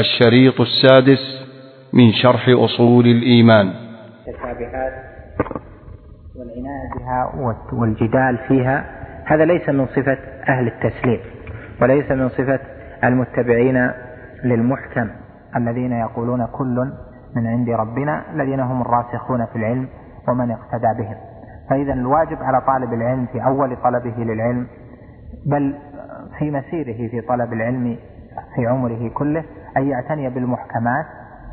الشريط السادس من شرح أصول الإيمان. المتشابهات والعناية بها والجدال فيها. هذا ليس من صفة أهل التسليم وليس من صفة المتبعين للمحكم الذين يقولون كل من عند ربنا الذين هم الراسخون في العلم ومن اقتدى بهم. فإذا الواجب على طالب العلم في أول طلبه للعلم بل في مسيره في طلب العلم في عمره كله أن يعتني بالمحكمات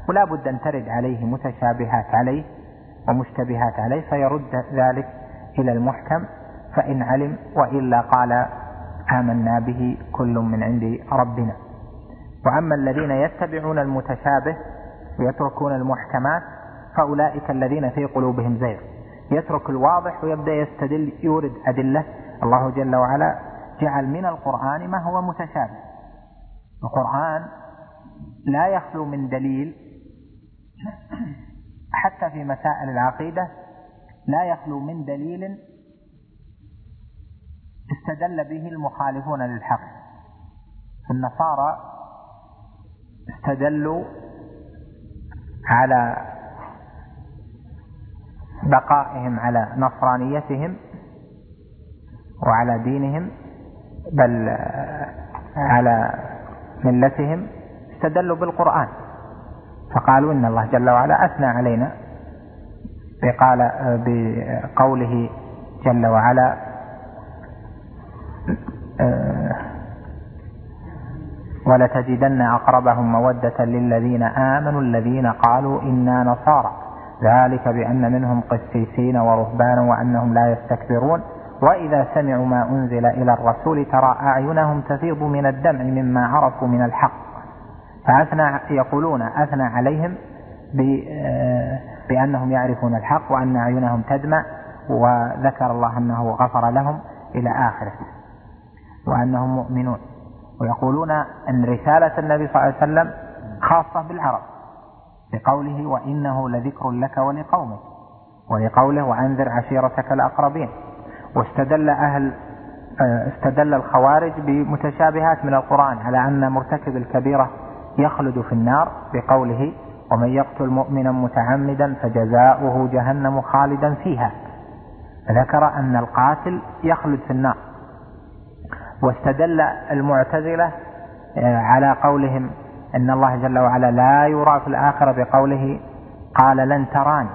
ولا بد أن ترد عليه متشابهات عليه ومشتبهات عليه فيرد ذلك إلى المحكم فإن علم وإلا قال آمنا به كل من عند ربنا. وأما الذين يتبعون المتشابه ويتركون المحكمات فأولئك الذين في قلوبهم زيغ. يترك الواضح ويبدأ يستدل يورد أدلة. الله جل وعلا جعل من القرآن ما هو متشابه. القرآن لا يخلو من دليل حتى في مسائل العقيدة لا يخلو من دليل استدل به المخالفون للحق. النصارى استدلوا على بقائهم على نصرانيتهم وعلى دينهم بل على ملتهم. استدلوا بالقرآن. فقالوا إن الله جل وعلا أثنى علينا بقال بقوله جل وعلا ولتجدن أقربهم مودة للذين آمنوا الذين قالوا إنا نصارى. ذلك بأن منهم قسيسين ورهبانا وأنهم لا يستكبرون. وإذا سمعوا ما أنزل إلى الرسول ترى أعينهم تفيض من الدمع مما عرفوا من الحق. فأثنى يقولون أثنى عليهم بأنهم يعرفون الحق وأن أعينهم تدمع وذكر الله أنه غفر لهم إلى آخره وأنهم مؤمنون. ويقولون أن رسالة النبي صلى الله عليه وسلم خاصة بالعرب بقوله وإنه لذكر لك ولقومك ولقوله وأنذر عشيرتك الأقربين. واستدل أهل استدل الخوارج بمتشابهات من القرآن على أن مرتكب الكبيرة يخلد في النار بقوله ومن يقتل مؤمنا متعمدا فجزاؤه جهنم خالدا فيها. ذكر أن القاتل يخلد في النار. واستدل المعتزلة آه، على قولهم أن الله جل وعلا لا يرى في الآخرة بقوله قال لن تراني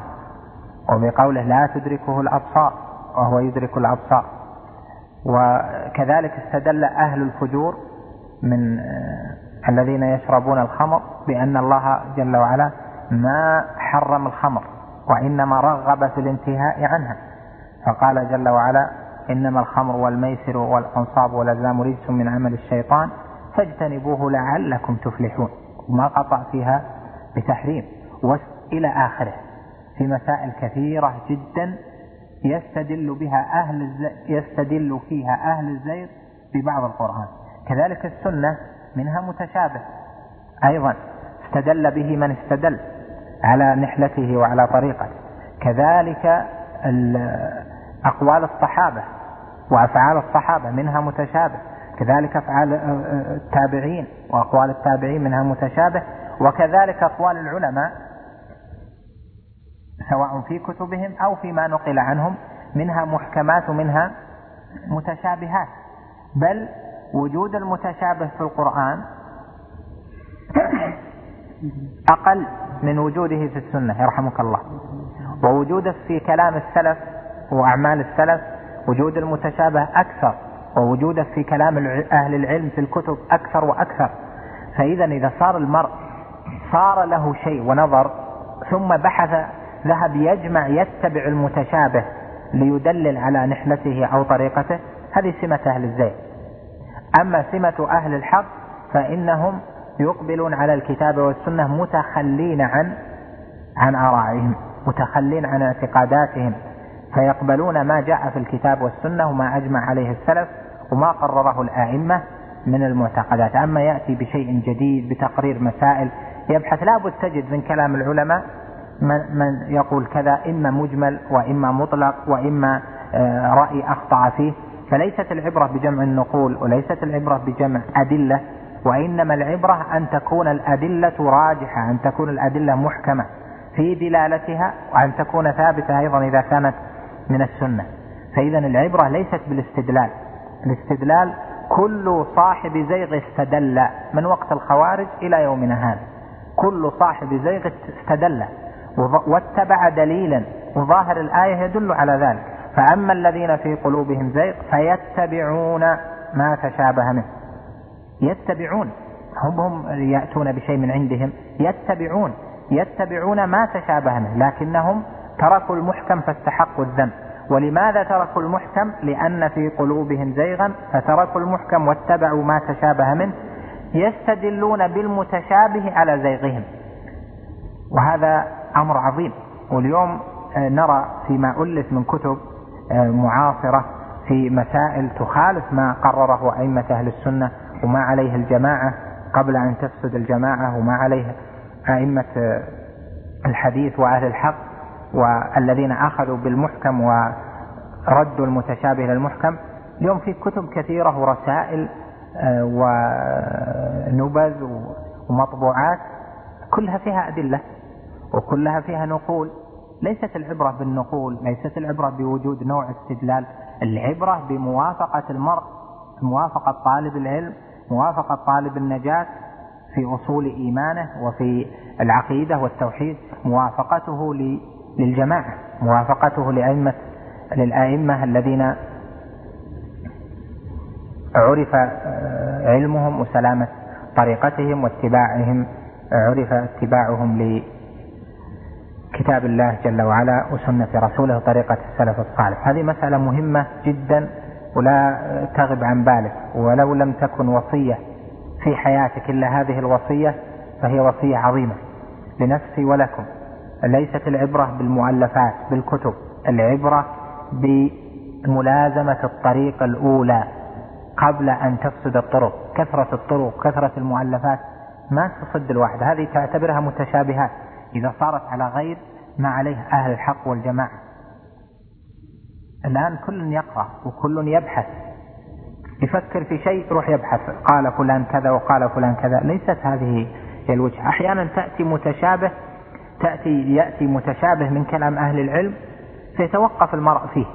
وبقوله لا تدركه الأبصار وهو يدرك الأبصار. وكذلك استدل أهل الفجور من آه، الذين يشربون الخمر بأن الله جل وعلا ما حرم الخمر وإنما رغب في الانتهاء عنها. فقال جل وعلا إنما الخمر والميسر والأنصاب والأزلام رجس من عمل الشيطان فاجتنبوه لعلكم تفلحون. ما قطع فيها بتحريم. وإلى آخره. في مسائل كثيرة جدا يستدل بها أهل يستدل فيها أهل الزيغ ببعض القرآن. كذلك السنة منها متشابه. أيضا استدل به من استدل على نحلته وعلى طريقته. كذلك أقوال الصحابة وأفعال الصحابة منها متشابه. كذلك أفعال التابعين وأقوال التابعين منها متشابه. وكذلك أقوال العلماء سواء في كتبهم أو فيما نقل عنهم منها محكمات ومنها متشابهات. بل وجود المتشابه في القرآن أقل من وجوده في السنة يرحمك الله. ووجوده في كلام السلف وأعمال السلف وجود المتشابه أكثر ووجوده في كلام أهل العلم في الكتب أكثر وأكثر. فإذا إذا صار المرء صار له شيء ونظر ثم بحث ذهب يجمع يتبع المتشابه ليدلل على نحلته أو طريقته هذه سمة أهل الزيت. أما سمة أهل الحق فإنهم يقبلون على الكتاب والسنة متخلين عن عن آرائهم متخلين عن اعتقاداتهم فيقبلون ما جاء في الكتاب والسنة وما أجمع عليه السلف وما قرره الآئمة من المعتقدات. أما يأتي بشيء جديد بتقرير مسائل يبحث لابد تجد من كلام العلماء من, من يقول كذا إما مجمل وإما مطلق وإما آه، رأي أخطأ فيه. فليست العبرة بجمع النقول وليست العبرة بجمع أدلة وإنما العبرة أن تكون الأدلة راجحة أن تكون الأدلة محكمة في دلالتها وأن تكون ثابتة أيضا إذا كانت من السنة. فإذا العبرة ليست بالاستدلال. الاستدلال كل صاحب زيغ استدل من وقت الخوارج إلى يومنا هذا. كل صاحب زيغ استدل واتبع دليلا وظاهر الآية يدل على ذلك. فأما الذين في قلوبهم زيغ فيتبعون ما تشابه منه. يتبعون. هم هم يأتون بشيء من عندهم. يتبعون. يتبعون ما تشابه منه. لكنهم تركوا المحكم فاستحقوا الذنب. ولماذا تركوا المحكم؟ لأن في قلوبهم زيغا فتركوا المحكم واتبعوا ما تشابه منه. يستدلون بالمتشابه على زيغهم. وهذا أمر عظيم. واليوم آه، نرى فيما ألف من كتب معاصرة في مسائل تخالف ما قرره أئمة أهل السنة وما عليه الجماعة قبل أن تفسد الجماعة وما عليه أئمة الحديث وأهل الحق والذين أخذوا بالمحكم وردوا المتشابه للمحكم اليوم في كتب كثيرة ورسائل آه، ونبذ ومطبوعات كلها فيها أدلة وكلها فيها نقول. ليست العبرة بالنقول ليست العبرة بوجود نوع استدلال العبرة بموافقة المرء موافقة طالب العلم موافقة طالب النجاة في أصول إيمانه وفي العقيدة والتوحيد موافقته للجماعة موافقته لأئمة للأئمة الذين عرف آه، علمهم وسلامة طريقتهم واتباعهم عرف اتباعهم لكتاب الله جل وعلا وسنة رسوله طريقة السلف الصالح. هذه مسألة مهمة جدا ولا تغب عن بالك. ولو لم تكن وصية في حياتك إلا هذه الوصية فهي وصية عظيمة لنفسي ولكم. ليست العبرة بالمؤلفات بالكتب العبرة بملازمة الطريق الأولى قبل أن تفسد الطرق. كثرة الطرق كثرة المؤلفات ما تصد الواحد. هذه تعتبرها متشابهات. إذا صارت على غير ما عليه أهل الحق والجماعة. الآن كل يقرأ وكل يبحث. يفكر في شيء يروح يبحث. قال فلان كذا وقال فلان كذا. ليست هذه هي الوجهة. أحيانا تأتي متشابه تأتي يأتي متشابه من كلام أهل العلم فيتوقف المرء فيه.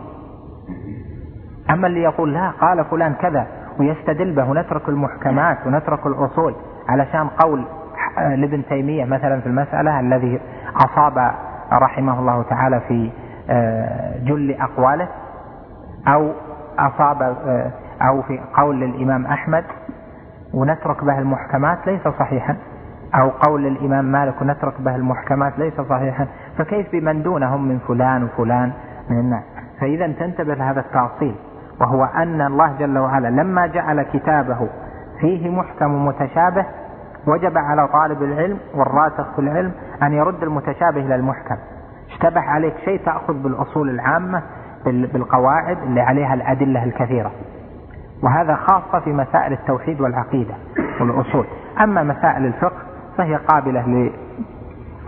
أما اللي يقول لا قال فلان كذا ويستدل به ونترك المحكمات ونترك الأصول علشان قول لابن تيمية مثلا في المسألة الذي أصاب رحمه الله تعالى في آه، جل أقواله أو أصاب آه، أو في قول للإمام أحمد ونترك به المحكمات ليس صحيحا أو قول للإمام مالك ونترك به المحكمات ليس صحيحا فكيف بمن دونهم من فلان وفلان من الناس فإذا تنتبه لهذا التأصيل وهو أن الله جل وعلا لما جعل كتابه فيه محكم متشابه وجب على طالب العلم والراسخ في العلم أن يرد المتشابه إلى المحكم. اشتبه عليك شيء تأخذ بالأصول العامة بالقواعد اللي عليها الأدلة الكثيرة. وهذا خاصة في مسائل التوحيد والعقيدة والأصول. أما مسائل الفقه فهي قابلة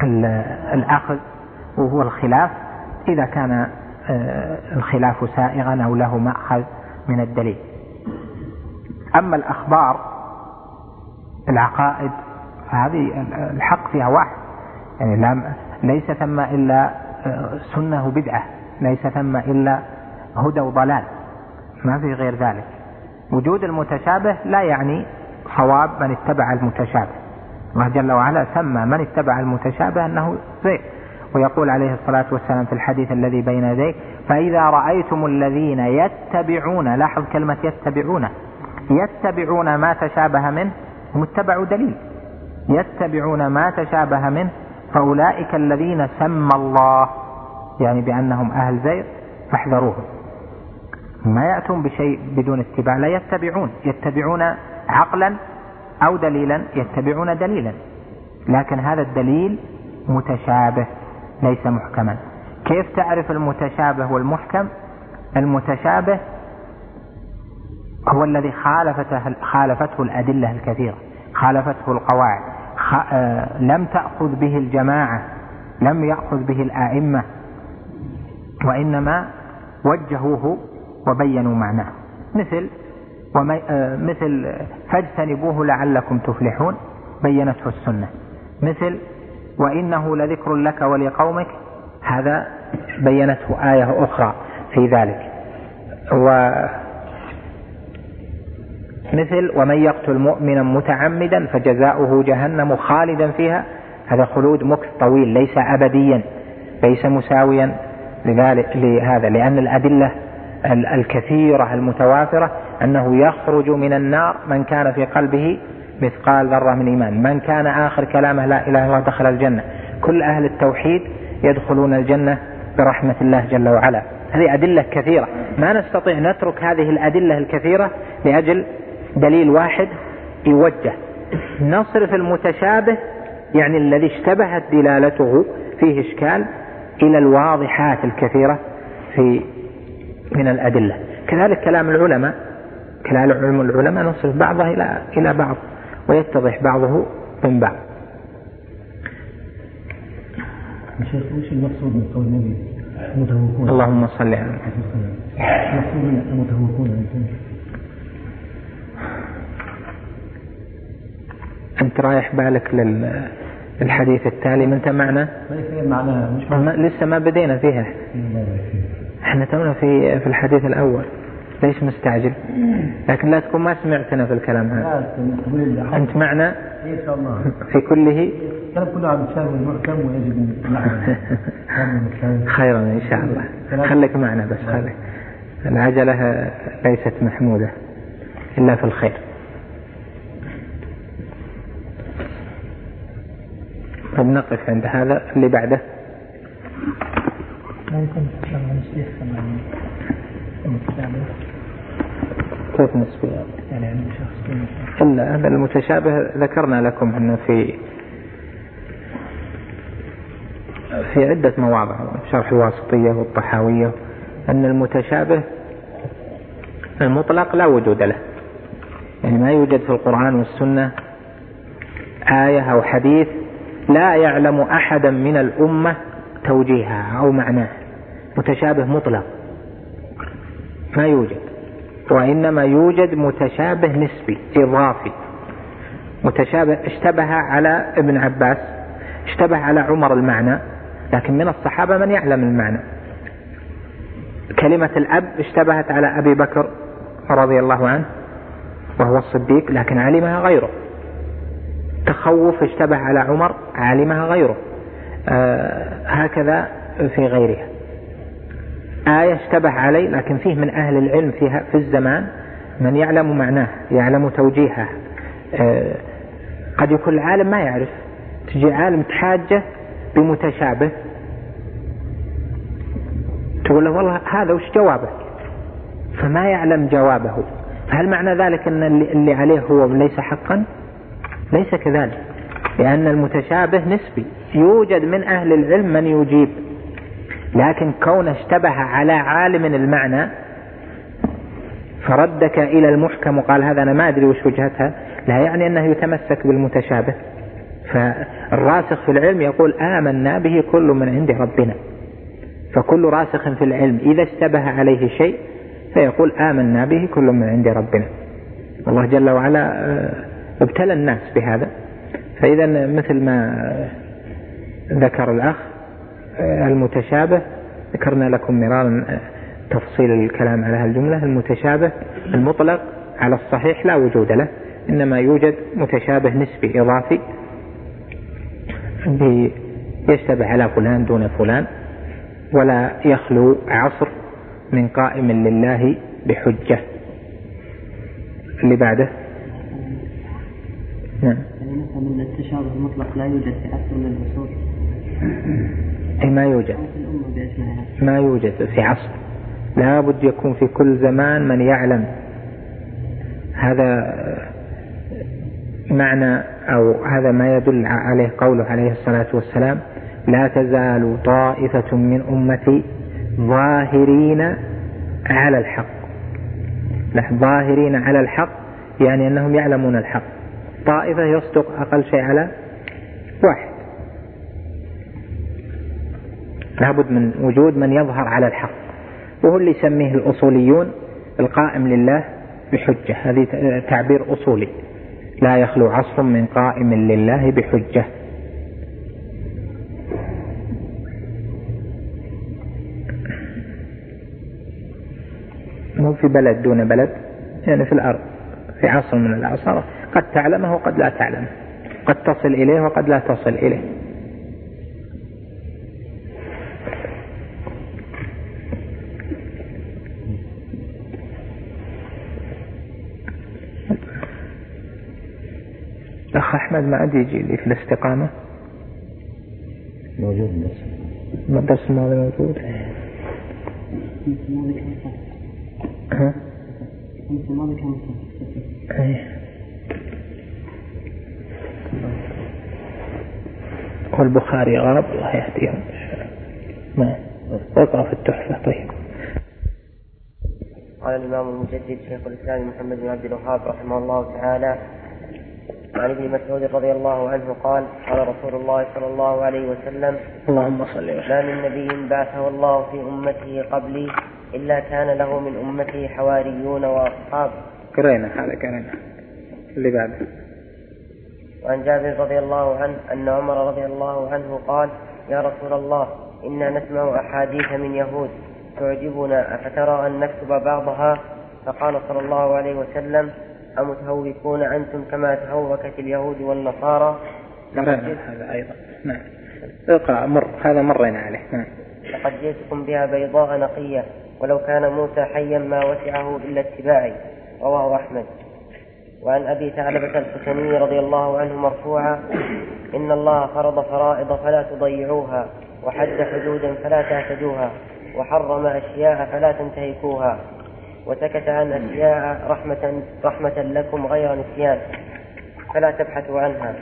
للأخذ وهو الخلاف. إذا كان آه، الخلاف سائغا أو له مأخذ من الدليل. أما الأخبار العقائد فهذه الحق فيها واحد. يعني ليس ثم إلا آه، سنة وبدعة ليس ثم إلا هدى وضلال. ما في غير ذلك. وجود المتشابه لا يعني صواب من اتبع المتشابه. الله جل وعلا سمى من اتبع المتشابه أنه زيغ. ويقول عليه الصلاة والسلام في الحديث الذي بين يديك فإذا رأيتم الذين يتبعون لاحظ كلمة يتبعون. يتبعون ما تشابه منه هم اتبعوا دليل. يتبعون ما تشابه منه فأولئك الذين سمى الله يعني بأنهم أهل زيغ فاحذروهم. ما يأتون بشيء بدون اتباع لا يتبعون. يتبعون عقلا أو دليلا يتبعون دليلا. لكن هذا الدليل متشابه ليس محكما. كيف تعرف المتشابه والمحكم؟ المتشابه هو الذي خالفته خالفته الأدلة الكثيرة. خالفته القواعد. آه، لم تأخذ به الجماعة لم يأخذ به الآئمة وإنما وجهوه وبينوا معناه. مثل مثل فاجتنبوه لعلكم تفلحون بينته السنة. مثل وإنه لذكر لك ولقومك هذا بينته آية أخرى في ذلك. و مثل ومن يقتل مؤمنا متعمدا فجزاؤه جهنم خالدا فيها هذا خلود مكث طويل ليس أبديا ليس مساويا لذلك لهذا لأن الأدلة الكثيرة المتوافرة أنه يخرج من النار من كان في قلبه مثقال ذرة من إيمان. من كان آخر كلامه لا إله إلا الله دخل الجنة. كل أهل التوحيد يدخلون الجنة برحمة الله جل وعلا. هذه أدلة كثيرة. ما نستطيع نترك هذه الأدلة الكثيرة لأجل دليل واحد يوجه. نصرف المتشابه يعني الذي اشتبهت دلالته فيه إشكال إلى الواضحات الكثيرة في من الأدلة. كذلك كلام العلماء كلام العلماء نصرف بعضه إلى إلى بعض ويتضح بعضه من بعض. شيخ وش المقصود من قول النبي؟ المتفوقون. اللهم صل على المقصود المتفوقون. أنت رايح بالك للحديث التالي ما أنت معنا؟ معناها مش لسه ما بدينا فيها. إحنا تونا في في الحديث الأول. ليش مستعجل؟ لكن لا تكون ما سمعتنا في الكلام هذا. أنت معنا؟ إن شاء الله. في كله؟ الكلام كله عن الشاب المحكم ويجب خيرا إن شاء الله. خليك معنا بس خليك. العجلة ليست محمودة إلا في الخير. طيب نقف عند هذا اللي بعده. كيف نسبي يعني إلا هذا المتشابه ذكرنا لكم أنه في في عدة مواضع شرح الواسطية والطحاوية أن المتشابه المطلق لا وجود له. يعني ما يوجد في القرآن والسنة آية أو حديث لا يعلم أحدا من الأمة توجيهها أو معناه. متشابه مطلق. ما يوجد. وإنما يوجد متشابه نسبي إضافي. متشابه اشتبه على ابن عباس اشتبه على عمر المعنى لكن من الصحابة من يعلم المعنى. كلمة الأب اشتبهت على أبي بكر رضي الله عنه وهو الصديق لكن علمها غيره. تخوف اشتبه على عمر علمها غيره. آه هكذا في غيرها. آية اشتبه علي لكن فيه من أهل العلم فيها في الزمان من يعلم معناه يعلم توجيهها آه قد يكون العالم ما يعرف. تجي عالم تحاجه بمتشابه. تقول له والله هذا وش جوابك؟ فما يعلم جوابه. فهل معنى ذلك أن اللي عليه هو ليس حقا؟ ليس كذلك. لأن المتشابه نسبي. يوجد من أهل العلم من يجيب. لكن كون اشتبه على عالم المعنى فردك إلى المحكم وقال هذا أنا ما أدري وش وجهتها لا يعني أنه يتمسك بالمتشابه. فالراسخ في العلم يقول آمنا به كل من عند ربنا. فكل راسخ في العلم إذا اشتبه عليه شيء فيقول آمنا به كل من عند ربنا. الله جل وعلا ابتلى الناس بهذا. فإذا مثل ما ذكر الأخ المتشابه ذكرنا لكم مرارا تفصيل الكلام على هالجملة المتشابه المطلق على الصحيح لا وجود له إنما يوجد متشابه نسبي إضافي يشتبه على فلان دون فلان ولا يخلو عصر من قائم لله بحجة اللي بعده. نعم. يعني مثلا التشابه المطلق لا يوجد في عصر من العصور أي ما يوجد. ما يوجد في عصر. لابد يكون في كل زمان من يعلم. هذا معنى أو هذا ما يدل عليه قوله عليه الصلاة والسلام لا تزال طائفة من أمتي ظاهرين على الحق. ظاهرين على الحق يعني أنهم يعلمون الحق. طائفة يصدق أقل شيء على واحد. لابد من وجود من يظهر على الحق وهو اللي يسميه الأصوليون القائم لله بحجة. هذه تعبير أصولي. لا يخلو عصر من قائم لله بحجة. مو في بلد دون بلد يعني في الأرض في عصر من الأعصار. قد تعلمه وقد لا تعلمه. قد تصل إليه وقد لا تصل إليه. الأخ أحمد ما عاد يجي لي في الاستقامة. موجود الدرس الدرس الماضي موجود. الماضي كان ها؟ والبخاري غاب الله يهديهم. نعم اقرأ في التحفة طيب. قال الإمام المجدد شيخ الإسلام محمد بن عبد الوهاب رحمه الله تعالى عن ابن مسعود رضي الله عنه قال قال رسول الله صلى الله عليه وسلم اللهم صل وسلم. ما من نبي بعثه الله في أمته قبلي إلا كان له من أمته حواريون وأصحاب. قرينا هذا قرينا. اللي بعده. وعن جابر رضي الله عنه أن عمر رضي الله عنه قال يا رسول الله إنا نسمع أحاديث من يهود تعجبنا أفترى أن نكتب بعضها؟ فقال صلى الله عليه وسلم أمتهوكون أنتم كما تهوكت اليهود والنصارى؟ قرينا هذا أيضا. نعم. اقرأ مر هذا مرينا عليه. نعم. لقد جئتكم بها بيضاء نقية ولو كان موسى حيا ما وسعه إلا اتباعي رواه أحمد. وعن أبي ثعلبة الحسني رضي الله عنه مرفوعا إن الله فرض فرائض فلا تضيعوها وحد حدودا فلا تعتدوها وحرم أشياء فلا تنتهكوها وسكت عن أشياء رحمة, رحمة لكم غير نسيان فلا تبحثوا عنها.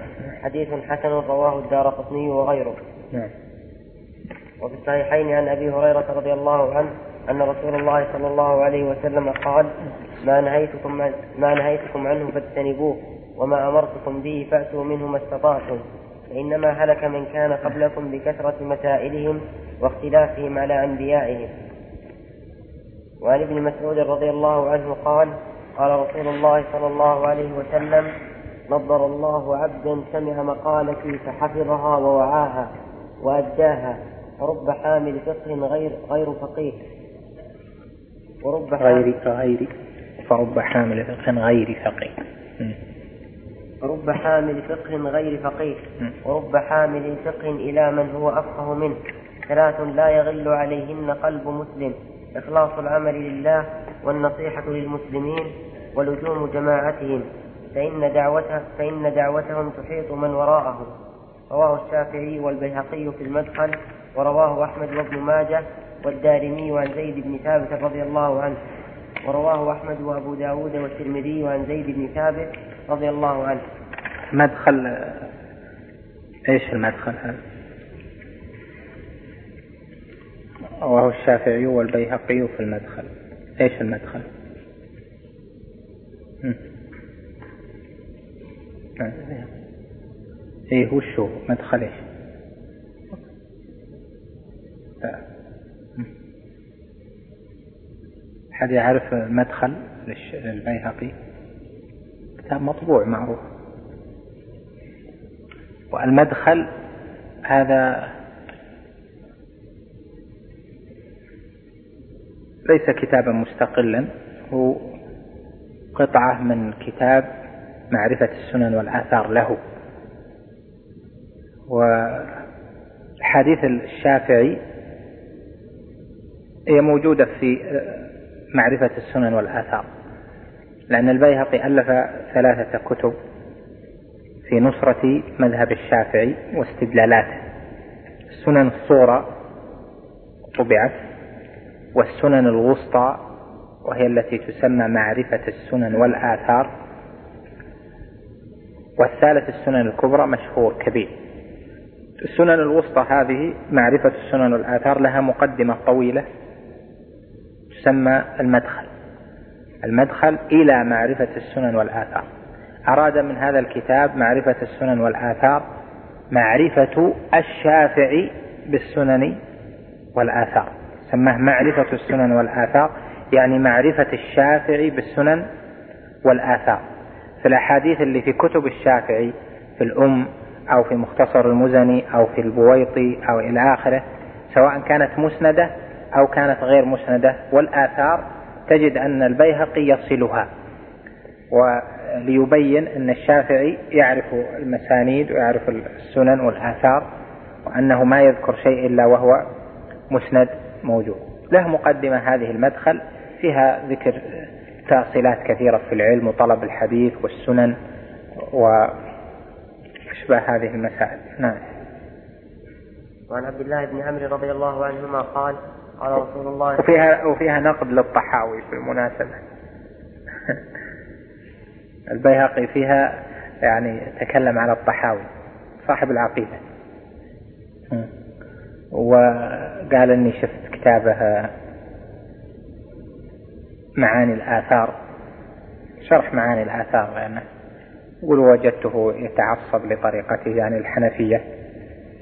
حديث حسن رواه الدار قطني وغيره. نعم. وفي الصحيحين عن أبي هريرة رضي الله عنه أن رسول الله صلى الله عليه وسلم قال ما نهيتكم ما نهيتكم عنه فاجتنبوه وما أمرتكم به فأتوا منه ما استطعتم. فإنما هلك من كان قبلكم بكثرة مسائلهم واختلافهم على أنبيائهم. وعن ابن مسعود رضي الله عنه قال قال رسول الله صلى الله عليه وسلم نضر الله عبدا سمع مقالتي فحفظها ووعاها وأداها فرب حامل فقه غير غير فقيه. ورب حامل. غير كغير فرب حامل فقه غير فقيه. ورب حامل فقه غير فقيه. ورب حامل فقه إلى من هو أفقه منه. ثلاث لا يغل عليهن قلب مسلم. إخلاص العمل لله والنصيحة للمسلمين ولزوم جماعتهم. فإن دعوته فإن دعوتهم تحيط من وراءهم رواه الشافعي والبيهقي في المدخل ورواه أحمد وابن ماجه والدارمي عن زيد بن ثابت رضي الله عنه ورواه أحمد وأبو داود والترمذي عن زيد بن ثابت رضي الله عنه مدخل إيش المدخل هذا؟ رواه الشافعي والبيهقي في المدخل إيش المدخل؟ إيه هو مدخل إيش؟ لا. مم. حد يعرف مدخل للبيهقي؟ كتاب مطبوع معروف والمدخل هذا ليس كتابا مستقلا هو قطعة من كتاب معرفة السنن والآثار له وحديث الشافعي هي موجودة في معرفة السنن والآثار. لأن البيهقي ألف ثلاثة كتب في نصرة مذهب الشافعي واستدلالاته. السنن الصورة طبعت والسنن الوسطى وهي التي تسمى معرفة السنن والآثار. والثالث السنن الكبرى مشهور كبير. السنن الوسطى هذه معرفة السنن والآثار لها مقدمة طويلة. تسمى المدخل. المدخل إلى معرفة السنن والآثار. أراد من هذا الكتاب معرفة السنن والآثار معرفة الشافعي بالسنن والآثار. سماه معرفة السنن والآثار يعني معرفة الشافعي بالسنن والآثار. في الأحاديث اللي في كتب الشافعي في الأم أو في مختصر المزني أو في البويطي أو إلى آخره سواء كانت مسندة أو كانت غير مسندة والآثار تجد أن البيهقي يصلها وليبين أن الشافعي يعرف المسانيد ويعرف السنن والآثار وأنه ما يذكر شيء إلا وهو مسند موجود. له مقدمة هذه المدخل فيها ذكر تأصيلات كثيرة في العلم وطلب الحديث والسنن وأشباه هذه المسائل. نعم. وعن عبد الله بن عمرو رضي الله عنهما قال قال رسول الله. وفيها وفيها نقد للطحاوي بالمناسبة البيهقي فيها يعني تكلم على الطحاوي صاحب العقيدة. وقال إني شفت كتابه معاني الآثار شرح معاني الآثار لأنه يقول وجدته يتعصب لطريقته يعني الحنفية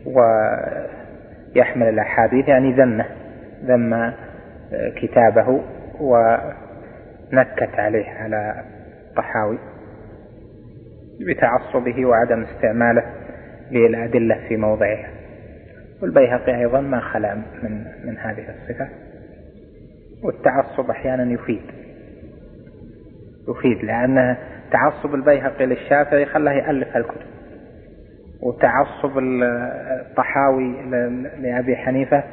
ويحمل الأحاديث يعني ذمة. ذم كتابه ونكت عليه على الطحاوي بتعصبه وعدم استعماله للأدلة في موضعها. والبيهقي أيضا ما خلا من من هذه الصفة. والتعصب أحيانا يفيد. يفيد لأن تعصب البيهقي للشافعي خلاه يألف الكتب. وتعصب الطحاوي لأبي حنيفة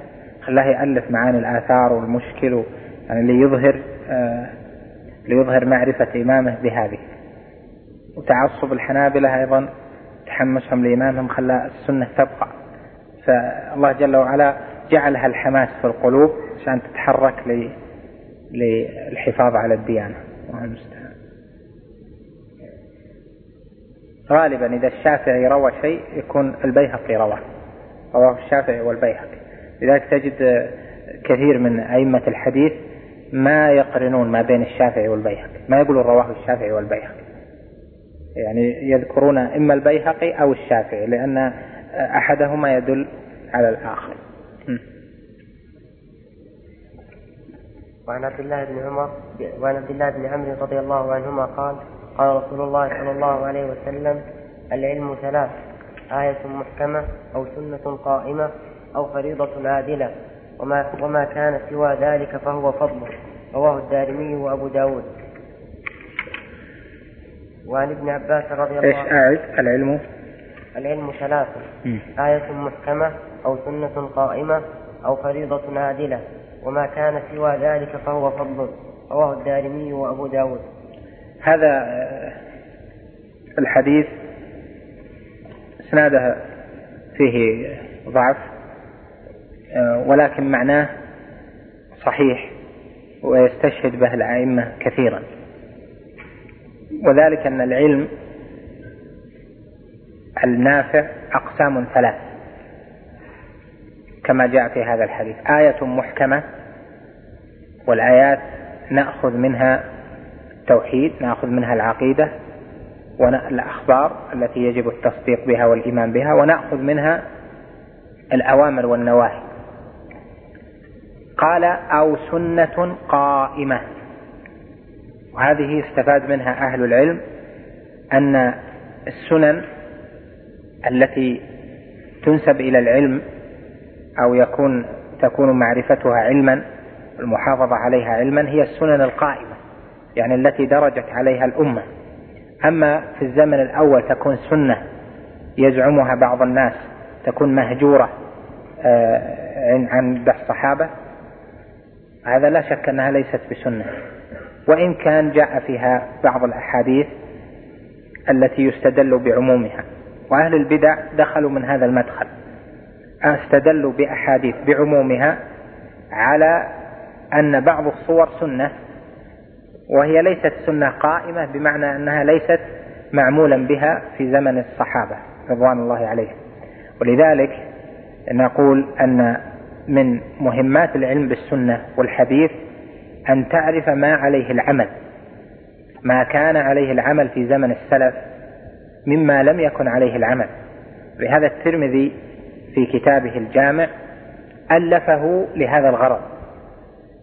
خلاه يألف معاني الآثار والمشكل يعني ليظهر آه ليظهر معرفة إمامه بهذه. وتعصب الحنابلة أيضا تحمسهم لإمامهم خلى السنة تبقى. فالله جل وعلا جعلها الحماس في القلوب عشان تتحرك للحفاظ على الديانة. الله المستعان. غالبا إذا الشافعي روى شيء يكون البيهقي رواه. رواه الشافعي والبيهقي. لذلك تجد كثير من أئمة الحديث ما يقرنون ما بين الشافعي والبيهقي ما يقولون رواه الشافعي والبيهقي. يعني يذكرون إما البيهقي أو الشافعي لأن أحدهما يدل على الآخر. وعن عبد الله بن عمر وعن عبد الله بن عمرو رضي الله عنهما قال قال رسول الله صلى الله عليه وسلم العلم ثلاث آية محكمة أو سنة قائمة أو فريضة عادلة وما, وما كان سوى ذلك فهو فضل. رواه الدارمي وأبو داود. وعن ابن عباس رضي الله عنه إيش أعد العلم. العلم ثلاث آية محكمة أو سنة قائمة أو فريضة عادلة. وما كان سوى ذلك فهو فضل. رواه الدارمي وأبو داود. هذا الحديث إسناده فيه ضعف. ولكن معناه صحيح ويستشهد به الأئمة كثيرا. وذلك أن العلم النافع أقسام ثلاث كما جاء في هذا الحديث. آية محكمة والآيات نأخذ منها التوحيد نأخذ منها العقيدة والأخبار التي يجب التصديق بها والإيمان بها ونأخذ منها الأوامر والنواهي. قال أو سنة قائمة. وهذه استفاد منها أهل العلم أن السنن التي تنسب إلى العلم أو يكون تكون معرفتها علما المحافظة عليها علما هي السنن القائمة يعني التي درجت عليها الأمة. أما في الزمن الأول تكون سنة يزعمها بعض الناس تكون مهجورة آه، عند الصحابة هذا لا شك أنها ليست بسنة. وإن كان جاء فيها بعض الأحاديث التي يستدل بعمومها. وأهل البدع دخلوا من هذا المدخل. استدلوا بأحاديث بعمومها على أن بعض الصور سنة وهي ليست سنة قائمة بمعنى أنها ليست معمولا بها في زمن الصحابة رضوان الله عليهم. ولذلك نقول أن من مهمات العلم بالسنة والحديث أن تعرف ما عليه العمل ما كان عليه العمل في زمن السلف مما لم يكن عليه العمل. لهذا الترمذي في كتابه الجامع ألفه لهذا الغرض.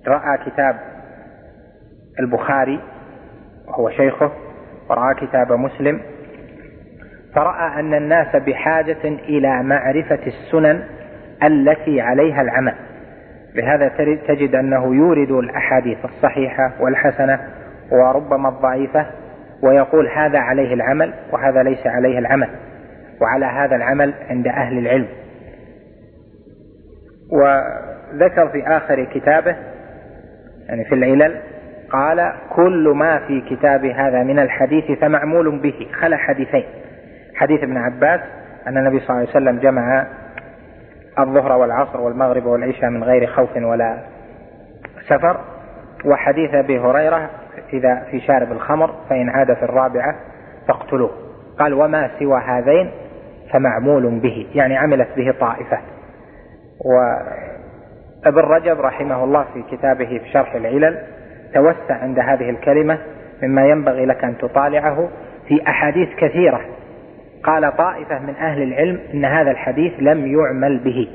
رأى كتاب البخاري وهو شيخه ورأى كتاب مسلم فرأى أن الناس بحاجة إلى معرفة السنن التي عليها العمل. لهذا تجد أنه يورد الأحاديث الصحيحة والحسنة وربما الضعيفة ويقول هذا عليه العمل وهذا ليس عليه العمل وعلى هذا العمل عند أهل العلم. وذكر في آخر كتابه يعني في العلل قال كل ما في كتاب هذا من الحديث فمعمول به. خلا حديثين. حديث ابن عباس أن النبي صلى الله عليه وسلم جمع الظهر والعصر والمغرب والعشاء من غير خوف ولا سفر. وحديث أبي هريرة إذا في شارب الخمر فإن عاد في الرابعة فاقتلوه. قال وما سوى هذين فمعمول به. يعني عملت به طائفة. وابن رجب رحمه الله في كتابه في شرح العلل توسع عند هذه الكلمة مما ينبغي لك أن تطالعه في أحاديث كثيرة قال طائفة من أهل العلم إن هذا الحديث لم يعمل به.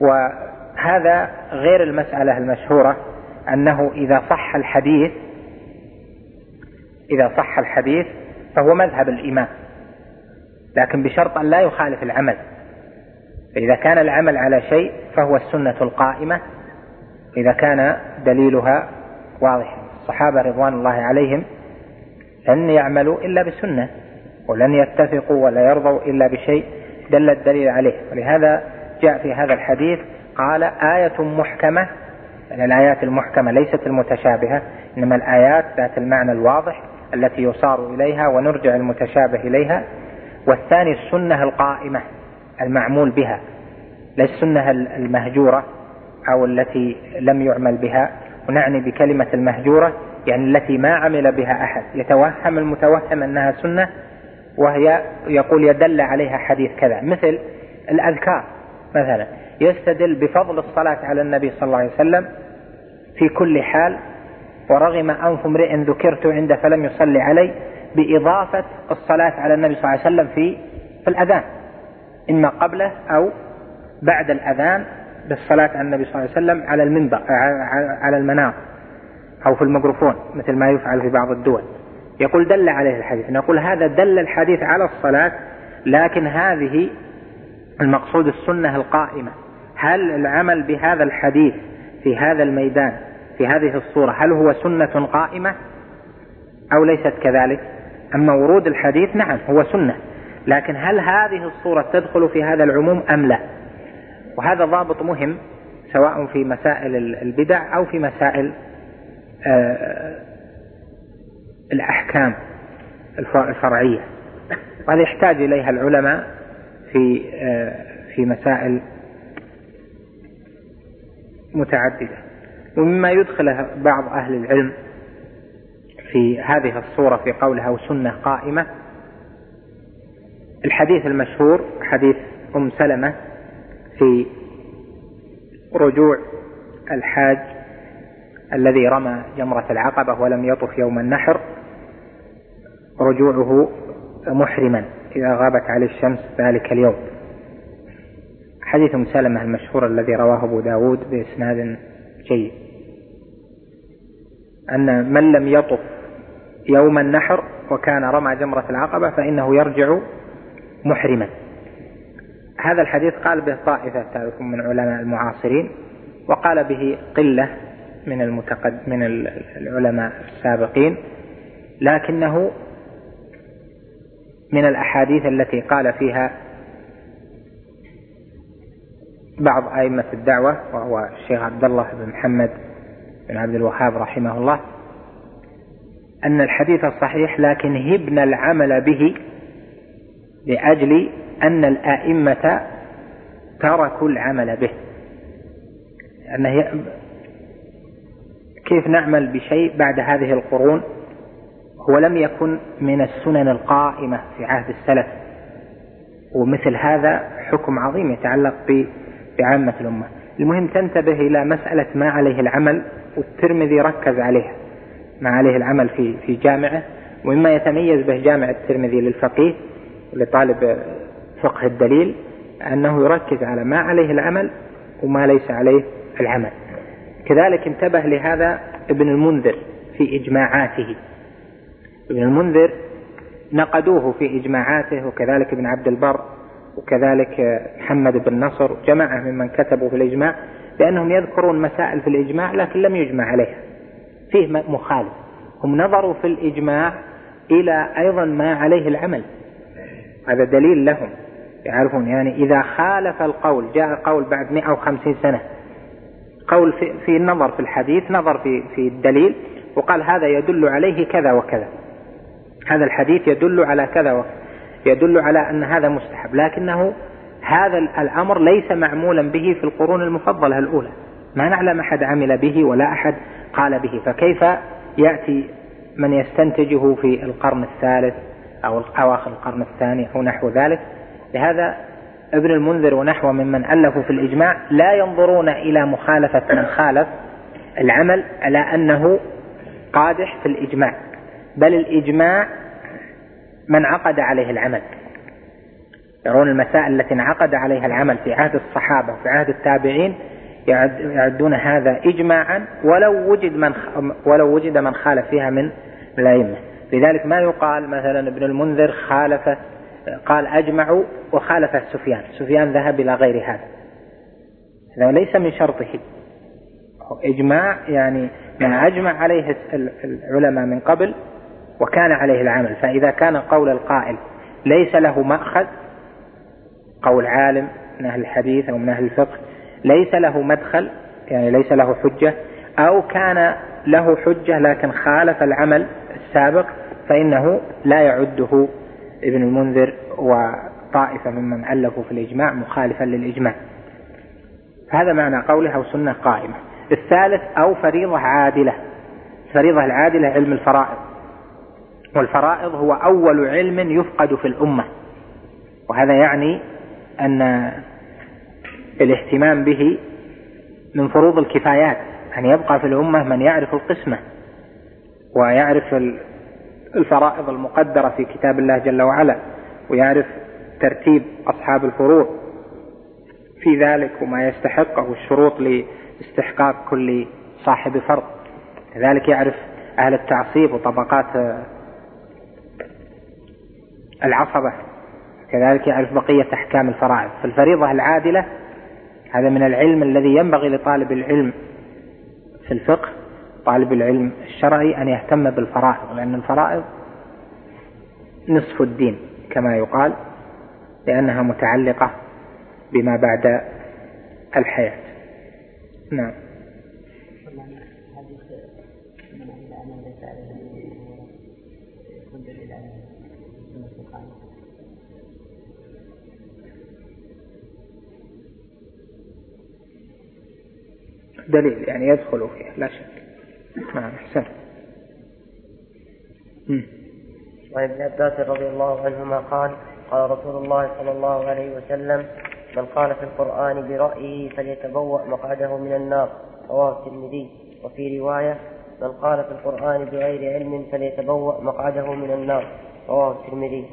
وهذا غير المسألة المشهورة أنه إذا صح الحديث إذا صح الحديث فهو مذهب الإمام. لكن بشرط أن لا يخالف العمل. فإذا كان العمل على شيء فهو السنة القائمة. إذا كان دليلها واضحا الصحابة رضوان الله عليهم لن يعملوا إلا بسنة ولن يتفقوا ولا يرضوا إلا بشيء دل الدليل عليه. ولهذا جاء في هذا الحديث قال آية محكمة يعني الآيات المحكمة ليست المتشابهة إنما الآيات ذات المعنى الواضح التي يصار إليها ونرجع المتشابه إليها. والثاني السنة القائمة المعمول بها لا السنة المهجورة أو التي لم يعمل بها. ونعني بكلمة المهجورة يعني التي ما عمل بها أحد. يتوهم المتوهم أنها سنة وهي يقول يدل عليها حديث كذا. مثل الأذكار مثلا يستدل بفضل الصلاة على النبي صلى الله عليه وسلم في كل حال ورغم أنف امرئ ذكرت عنده فلم يصلي علي بإضافة الصلاة على النبي صلى الله عليه وسلم في في الأذان. إما قبله أو بعد الأذان بالصلاة على النبي صلى الله عليه وسلم على المنبر على المنار أو في الميكروفون مثل ما يفعل في بعض الدول. يقول دل عليه الحديث. نقول هذا دل الحديث على الصلاة لكن هذه المقصود السنة القائمة. هل العمل بهذا الحديث في هذا الميدان في هذه الصورة هل هو سنة قائمة أو ليست كذلك؟ أما ورود الحديث؟ نعم هو سنة. لكن هل هذه الصورة تدخل في هذا العموم أم لا؟ وهذا ضابط مهم سواء في مسائل البدع أو في مسائل آه، الأحكام الفرعية. وهذا يحتاج إليها العلماء في آه، في مسائل متعددة. ومما يدخله بعض أهل العلم في هذه الصورة في قولها وسنة قائمة الحديث المشهور حديث أم سلمة في رجوع الحاج الذي رمى جمرة العقبة ولم يطف يوم النحر رجوعه محرما. إذا غابت عليه الشمس ذلك اليوم. حديث ام سلمة المشهور الذي رواه أبو داود بإسناد جيد. أن من لم يطف يوم النحر وكان رمى جمرة العقبة فإنه يرجع محرما. هذا الحديث قال به طائفة تعرفون من علماء المعاصرين وقال به قلة من المتقد من العلماء السابقين لكنه من الأحاديث التي قال فيها بعض أئمة الدعوة وهو الشيخ عبد الله بن محمد بن عبد الوهاب رحمه الله أن الحديث الصحيح لكن هبنا العمل به لأجل أن الآئمة تركوا العمل به. أنه كيف نعمل بشيء بعد هذه القرون؟ هو لم يكن من السنن القائمة في عهد السلف. ومثل هذا حكم عظيم يتعلق بعامة الأمة. المهم تنتبه إلى مسألة ما عليه العمل والترمذي ركز عليها. ما عليه العمل في في جامعه. ومما يتميز به جامع الترمذي للفقيه ولطالب فقه الدليل أنه يركز على ما عليه العمل وما ليس عليه العمل. كذلك انتبه لهذا ابن المنذر في إجماعاته. ابن المنذر نقدوه في إجماعاته وكذلك ابن عبد البر وكذلك محمد بن نصر جماعة ممن كتبوا في الإجماع بأنهم يذكرون مسائل في الإجماع لكن لم يجمع عليها. فيه مخالف. هم نظروا في الإجماع إلى أيضا ما عليه العمل. هذا دليل لهم. يعرفون يعني إذا خالف القول جاء قول بعد 150 سنة قول في, في النظر في الحديث نظر في, في الدليل وقال هذا يدل عليه كذا وكذا. هذا الحديث يدل على كذا يدل على أن هذا مستحب. لكنه هذا الأمر ليس معمولا به في القرون المفضلة الأولى. ما نعلم أحد عمل به ولا أحد قال به. فكيف يأتي من يستنتجه في القرن الثالث أو أواخر القرن الثاني أو نحو ذلك؟ لهذا ابن المنذر ونحوه ممن ألفوا في الإجماع لا ينظرون إلى مخالفة من خالف العمل على أنه قادح في الإجماع. بل الإجماع من عقد عليه العمل. يرون المسائل التي انعقد عليها العمل في عهد الصحابة وفي عهد التابعين يعدون هذا إجماعا ولو وجد من ولو وجد من خالف فيها من الأئمة. لذلك ما يقال مثلا ابن المنذر خالف قال أجمعوا وخالف سفيان. سفيان ذهب إلى غير هذا. هذا ليس من شرطه. إجماع يعني ما أجمع عليه العلماء من قبل وكان عليه العمل. فإذا كان قول القائل ليس له مأخذ قول عالم من أهل الحديث أو من أهل الفقه ليس له مدخل يعني ليس له حجة أو كان له حجة لكن خالف العمل السابق فإنه لا يعده ابن المنذر وطائفة ممن ألفوا في الإجماع مخالفا للإجماع. هذا معنى قوله أو سنة قائمة. الثالث أو فريضة عادلة. الفريضة العادلة علم الفرائض. والفرائض هو أول علم يفقد في الأمة. وهذا يعني أن الاهتمام به من فروض الكفايات أن يبقى في الأمة من يعرف القسمة ويعرف الفرائض المقدرة في كتاب الله جل وعلا ويعرف ترتيب أصحاب الفروض. في ذلك وما يستحقه الشروط لاستحقاق كل صاحب فرض. كذلك يعرف أهل التعصيب وطبقات العصبة. كذلك يعرف بقية أحكام الفرائض. فالفريضة العادلة هذا من العلم الذي ينبغي لطالب العلم في الفقه طالب العلم الشرعي أن يهتم بالفرائض لأن الفرائض نصف الدين كما يقال لأنها متعلقة بما بعد الحياة. نعم. دليل يعني يدخل فيه لا شك. نعم أحسن. وعن ابن عباس رضي الله عنهما قال قال رسول الله صلى الله عليه وسلم من قال في القرآن برأيه فليتبوأ مقعده من النار. رواه الترمذي. وفي رواية من قال في القرآن بغير علم فليتبوأ مقعده من النار. رواه الترمذي.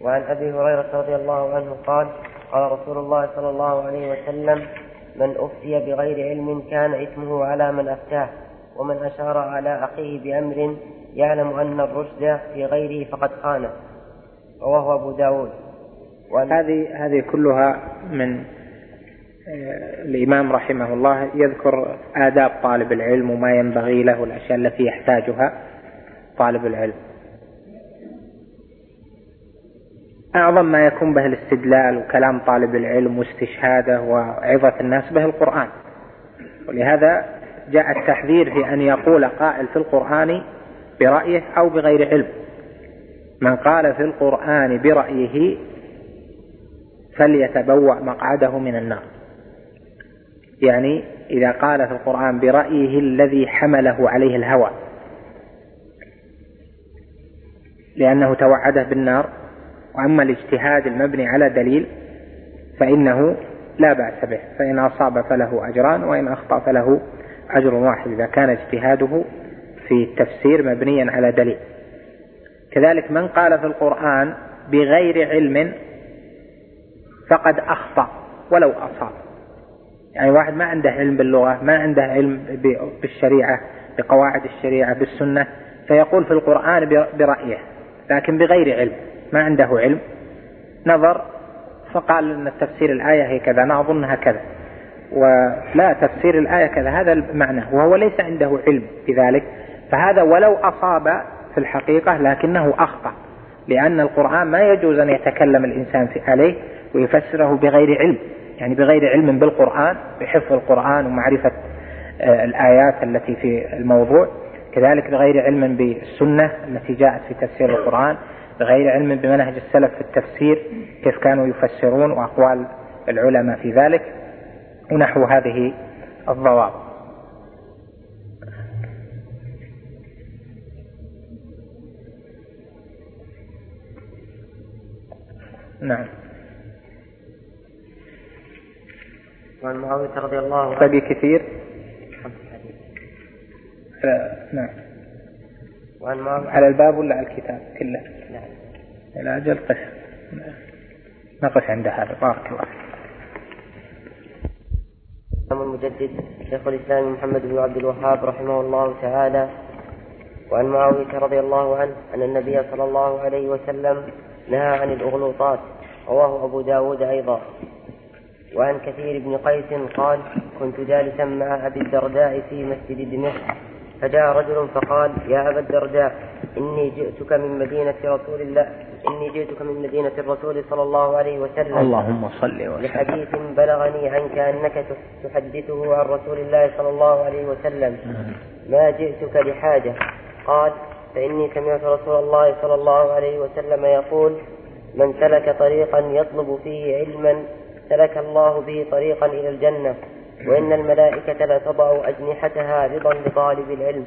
وعن أبي هريرة رضي الله عنه قال قال رسول الله صلى الله عليه وسلم من أفتي بغير علم كان إثمه على من أفتاه ومن أشار على أخيه بأمر يعلم أن الرشد في غيره فقد خانه. رواه أبو داود. هذه هذه كلها من آه، الإمام رحمه الله يذكر آداب طالب العلم وما ينبغي له الأشياء التي يحتاجها طالب العلم. أعظم ما يكون به الاستدلال وكلام طالب العلم واستشهاده وعظة الناس به القرآن. ولهذا جاء التحذير في أن يقول قائل في القرآن برأيه أو بغير علم. من قال في القرآن برأيه فليتبوأ مقعده من النار. يعني إذا قال في القرآن برأيه الذي حمله عليه الهوى. لأنه توعده بالنار. وأما الاجتهاد المبني على دليل فإنه لا بأس به فإن أصاب فله أجران وإن أخطأ فله أجر واحد إذا كان اجتهاده في التفسير مبنيا على دليل. كذلك من قال في القرآن بغير علم فقد أخطأ ولو أصاب. يعني واحد ما عنده علم باللغة ما عنده علم بالشريعة بقواعد الشريعة بالسنة فيقول في القرآن برأيه لكن بغير علم. ما عنده علم نظر فقال إن تفسير الآية هي كذا أنا أظنها كذا. ولا تفسير الآية كذا هذا المعنى وهو ليس عنده علم بذلك فهذا ولو أصاب في الحقيقة لكنه أخطأ لأن القرآن ما يجوز أن يتكلم الإنسان عليه ويفسره بغير علم. يعني بغير علم بالقرآن بحفظ القرآن ومعرفة آه، الآيات التي في الموضوع. كذلك بغير علم بالسنة التي جاءت في تفسير القرآن. بغير علم بمنهج السلف في التفسير كيف كانوا يفسرون وأقوال العلماء في ذلك ونحو هذه الضوابط. نعم. وعن معاوية رضي الله عنه. بقي كثير. نعم. على الباب ولا على الكتاب كله؟ نعم. إلى أجل قف نقف عند هذا. بارك الله الإمام المجدد شيخ الإسلام محمد بن عبد الوهاب رحمه الله تعالى وعن معاوية رضي الله عنه أن النبي صلى الله عليه وسلم نهى عن الأغلوطات. رواه أبو داود أيضا. وعن كثير بن قيس قال كنت جالسا مع أبي الدرداء في مسجد دمشق فجاء رجل فقال يا أبا الدرداء إني جئتك من مدينة رسول الله إني جئتك من مدينة الرسول صلى الله عليه وسلم اللهم صل وسلم. لحديث بلغني عنك أنك تحدثه عن رسول الله صلى الله عليه وسلم. ما جئتك لحاجة قال فإني سمعت رسول الله صلى الله عليه وسلم يقول من سلك طريقا يطلب فيه علما سلك الله به طريقا إلى الجنة. وإن الملائكة لا تضع أجنحتها رضا لطالب العلم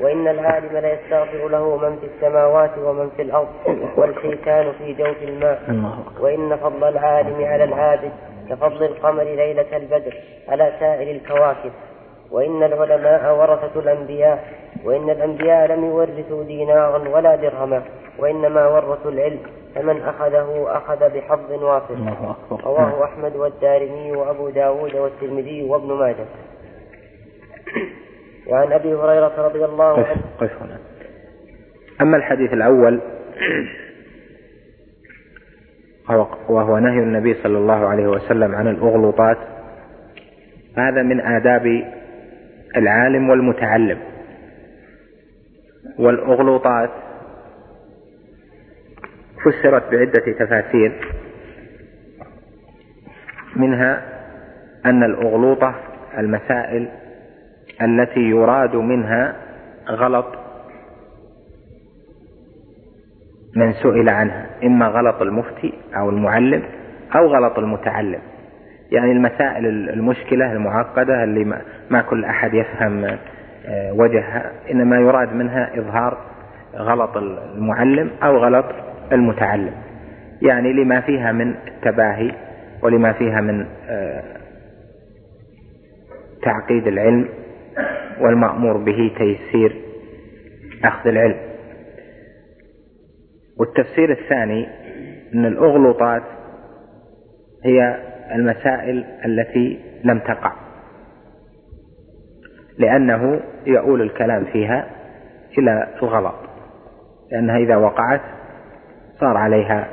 وإن العالم لا يستغفر له من في السماوات ومن في الأرض والحيتان في جوف الماء. وإن فضل العالم على العابد كفضل القمر ليلة البدر على سائر الكواكب. وإن العلماء ورثة الأنبياء وإن الأنبياء لم يورثوا دينارا ولا درهما وإنما ورثوا العلم فمن أخذه أخذ بحظ وافر. رواه أحمد والدارمي وأبو داود والترمذي وابن ماجه. وعن أبي هريرة رضي الله عنه. قف هنا. أما الحديث الأول وهو نهي النبي صلى الله عليه وسلم عن الأغلوطات هذا من آداب العالم والمتعلم. والأغلوطات فسرت بعدة تفاسير. منها أن الأغلوطة المسائل التي يراد منها غلط من سئل عنها إما غلط المفتي أو المعلم أو غلط المتعلم. يعني المسائل المشكلة المعقدة اللي ما كل أحد يفهم آه، وجهها إنما يراد منها إظهار غلط المعلم أو غلط المتعلم. يعني لما فيها من التباهي ولما فيها من آه، تعقيد العلم والمأمور به تيسير أخذ العلم. والتفسير الثاني أن الأغلوطات هي المسائل التي لم تقع. لأنه يؤول الكلام فيها إلى الغلط. لأنها إذا وقعت صار عليها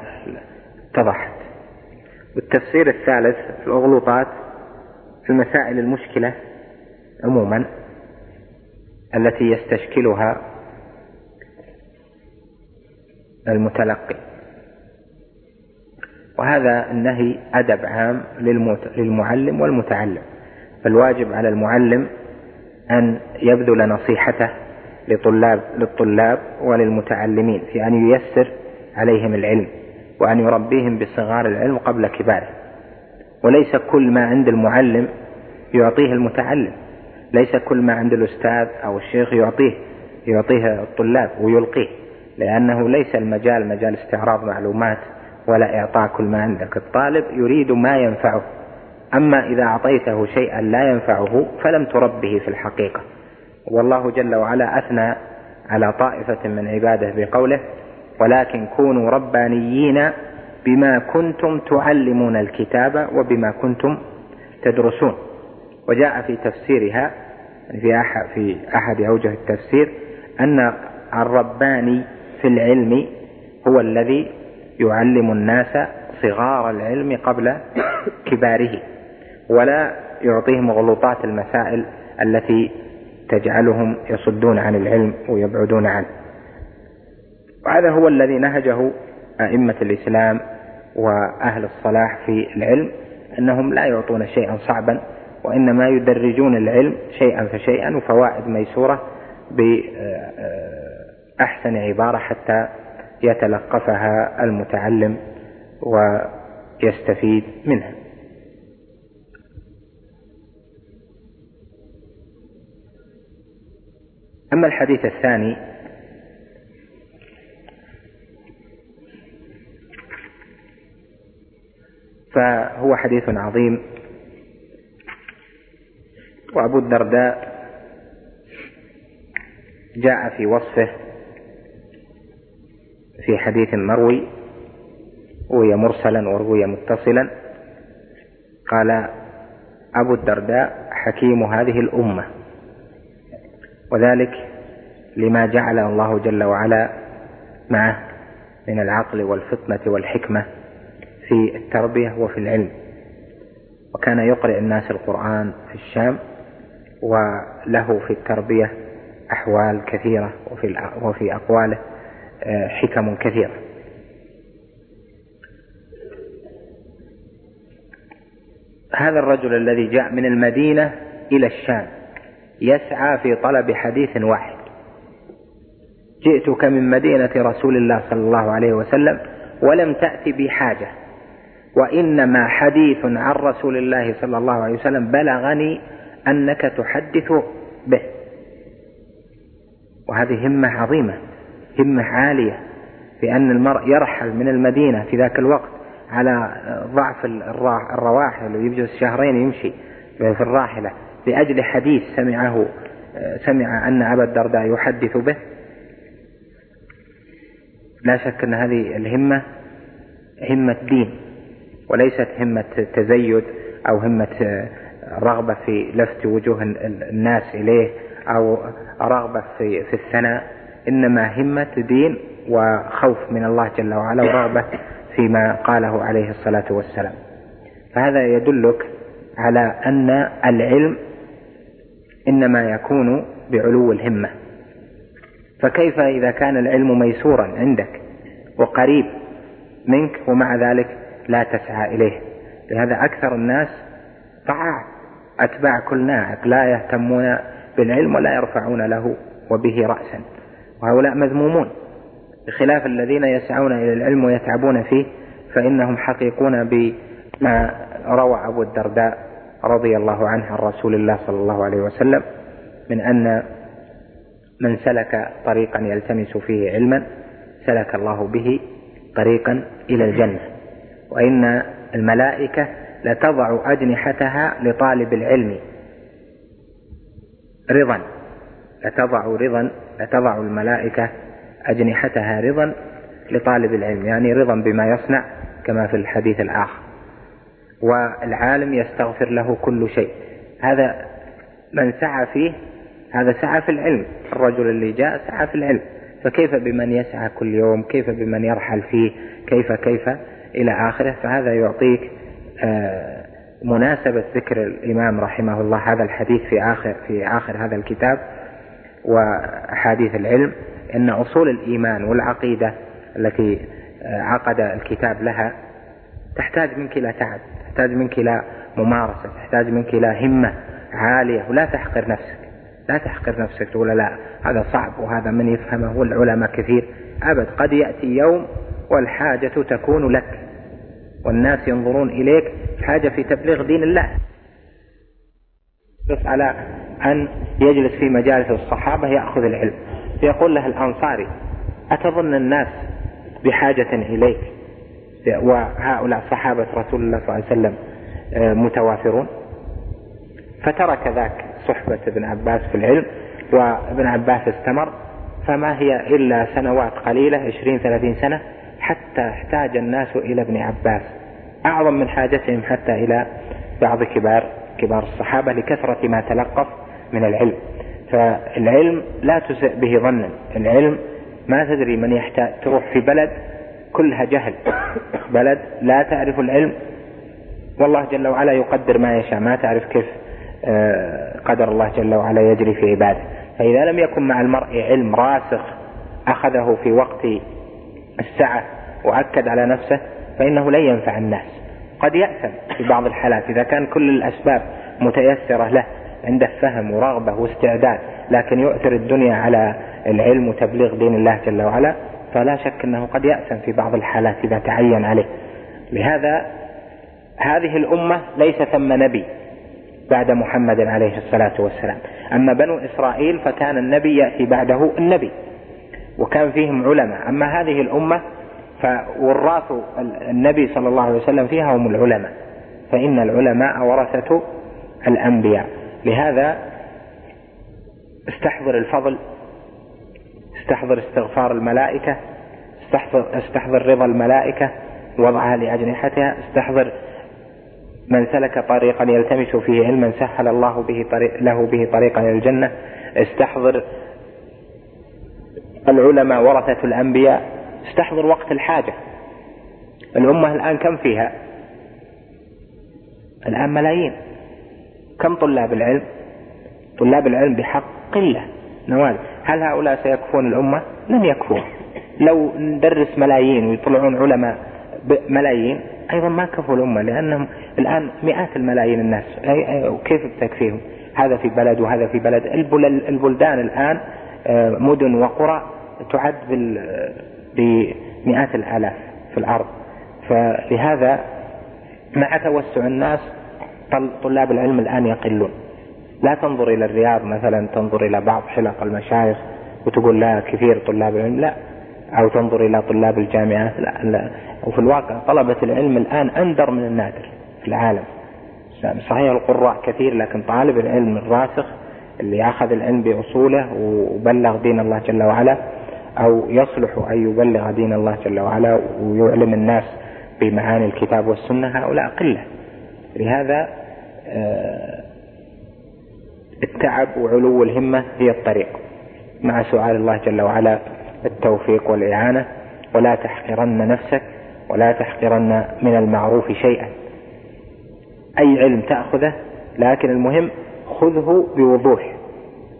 اتضحت والتفسير الثالث في الأغلوطات في المسائل المشكلة عموما التي يستشكلها المتلقي. وهذا النهي أدب عام للمعلم والمتعلم. فالواجب على المعلم أن يبذل نصيحته لطلاب للطلاب وللمتعلمين في أن ييسر عليهم العلم وأن يربيهم بصغار العلم قبل كباره وليس كل ما عند المعلم يعطيه المتعلم. ليس كل ما عند الأستاذ أو الشيخ يعطيه يعطيه الطلاب ويلقيه. لأنه ليس المجال مجال استعراض معلومات ولا إعطاء كل ما عندك. الطالب يريد ما ينفعه أما إذا أعطيته شيئا لا ينفعه فلم تربه في الحقيقة. والله جل وعلا أثنى على طائفة من عباده بقوله ولكن كونوا ربانيين بما كنتم تعلمون الكتاب وبما كنتم تدرسون. وجاء في تفسيرها في أحد, في أحد أوجه التفسير أن الرباني في العلم هو الذي يعلم الناس صغار العلم قبل كباره ولا يعطيهم غلطات المسائل التي تجعلهم يصدون عن العلم ويبعدون عنه. وهذا هو الذي نهجه أئمة الإسلام وأهل الصلاح في العلم أنهم لا يعطون شيئا صعبا وإنما يدرجون العلم شيئا فشيئا وفوائد ميسورة بأحسن عبارة حتى يتلقفها المتعلم ويستفيد منها. أما الحديث الثاني فهو حديث عظيم. وأبو الدرداء جاء في وصفه في حديث مروي روي مرسلا وروي متصلا قال أبو الدرداء حكيم هذه الأمة وذلك لما جعل الله جل وعلا معه من العقل والفطنة والحكمة في التربية وفي العلم. وكان يقرئ الناس القرآن في الشام وله في التربية أحوال كثيرة وفي وفي أقواله. حكم كثيرة. هذا الرجل الذي جاء من المدينة إلى الشام يسعى في طلب حديث واحد. جئتك من مدينة رسول الله صلى الله عليه وسلم ولم تأت بي حاجة وإنما حديث عن رسول الله صلى الله عليه وسلم بلغني أنك تحدث به. وهذه همة عظيمة. همة عالية بأن المرء يرحل من المدينة في ذاك الوقت على ضعف الرواحل ويجلس شهرين يمشي في الراحلة لأجل حديث سمعه سمع أن أبا الدرداء يحدث به. لا شك أن هذه الهمة همة دين وليست همة تزيد أو همة رغبة في لفت وجوه الناس إليه أو رغبة في الثناء. إنما همة دين وخوف من الله جل وعلا ورغبة فيما قاله عليه الصلاة والسلام. فهذا يدلك على أن العلم إنما يكون بعلو الهمة. فكيف إذا كان العلم ميسورا عندك وقريب منك ومع ذلك لا تسعى إليه؟ لهذا أكثر الناس طاعة أتباع كل ناعق لا يهتمون بالعلم ولا يرفعون له وبه رأسا. وهؤلاء مذمومون. بخلاف الذين يسعون إلى العلم ويتعبون فيه فإنهم حقيقون بما روى أبو الدرداء رضي الله عنه عن رسول الله صلى الله عليه وسلم من أن من سلك طريقا يلتمس فيه علما سلك الله به طريقا إلى الجنة. وإن الملائكة لتضع أجنحتها لطالب العلم رضا لتضع رضا لتضع الملائكة أجنحتها رضا لطالب العلم يعني رضا بما يصنع كما في الحديث الآخر. والعالم يستغفر له كل شيء. هذا من سعى فيه هذا سعى في العلم. الرجل اللي جاء سعى في العلم. فكيف بمن يسعى كل يوم؟ كيف بمن يرحل فيه؟ كيف كيف؟ إلى آخره. فهذا يعطيك آه، مناسبة ذكر الإمام رحمه الله هذا الحديث في آخر في آخر هذا الكتاب. وأحاديث العلم أن أصول الإيمان والعقيدة التي آه، عقد الكتاب لها تحتاج منك إلى تعب تحتاج منك إلى ممارسة تحتاج منك إلى همة عالية ولا تحقر نفسك لا تحقر نفسك تقول لا هذا صعب وهذا من يفهمه والعلماء كثير. أبد قد يأتي يوم والحاجة تكون لك والناس ينظرون إليك حاجة في تبليغ دين الله. بس على أن يجلس في مجالس الصحابة يأخذ العلم. يقول له الأنصاري أتظن الناس بحاجة إليك؟ وهؤلاء صحابة رسول الله صلى الله عليه وسلم آه، متوافرون. فترك ذاك صحبة ابن عباس في العلم وابن عباس استمر. فما هي إلا سنوات قليلة عشرين ثلاثين سنة حتى احتاج الناس إلى ابن عباس. أعظم من حاجتهم حتى إلى بعض كبار كبار الصحابة لكثرة ما تلقف من العلم. فالعلم لا تسئ به ظنا. العلم ما تدري من يحتاج تروح في بلد كلها جهل. بلد لا تعرف العلم. والله جل وعلا يقدر ما يشاء. ما تعرف كيف آه، قدر الله جل وعلا يجري في عباده. فإذا لم يكن مع المرء علم راسخ أخذه في وقت السعة وأكد على نفسه فإنه لن ينفع الناس. قد يأثم في بعض الحالات إذا كان كل الأسباب متيسرة له عنده فهم ورغبة واستعداد لكن يؤثر الدنيا على العلم وتبليغ دين الله جل وعلا فلا شك أنه قد يأثم في بعض الحالات إذا تعين عليه. لهذا هذه الأمة ليس ثم نبي بعد محمد عليه الصلاة والسلام. أما بنو إسرائيل فكان النبي يأتي بعده النبي وكان فيهم علماء. أما هذه الأمة فوراث النبي صلى الله عليه وسلم فيها هم العلماء. فإن العلماء ورثة الأنبياء. لهذا استحضر الفضل استحضر استغفار الملائكة استحضر, استحضر رضا الملائكة وضعها لأجنحتها استحضر من سلك طريقا يلتمس فيه علما سهل الله به طريق له به طريقا إلى الجنة. استحضر العلماء ورثة الأنبياء. استحضر وقت الحاجة. الأمة الآن كم فيها؟ الآن ملايين. كم طلاب العلم؟ طلاب العلم بحق قلة نوال. هل هؤلاء سيكفون الأمة؟ لن يكفون. لو ندرس ملايين ويطلعون علماء ملايين أيضا ما كفوا الأمة لأنهم الآن مئات الملايين الناس. كيف تكفيهم هذا في بلد وهذا في بلد. البلدان الآن آه، مدن وقرى تعد بمئات الآلاف في الأرض. فلهذا مع توسع الناس طلاب العلم الآن يقلون. لا تنظر إلى الرياض مثلا تنظر إلى بعض حلق المشايخ وتقول لا كثير طلاب العلم. لا. أو تنظر إلى طلاب الجامعات. لا, لا. وفي الواقع طلبة العلم الآن أندر من النادر في العالم. صحيح القراء كثير لكن طالب العلم الراسخ اللي أخذ العلم بأصوله وبلغ دين الله جل وعلا أو يصلح أن يبلغ دين الله جل وعلا ويعلم الناس بمعاني الكتاب والسنة هؤلاء قلة. لهذا آه، التعب وعلو الهمة هي الطريق. مع سؤال الله جل وعلا التوفيق والإعانة ولا تحقرن نفسك ولا تحقرن من المعروف شيئا. أي علم تأخذه لكن المهم خذه بوضوح.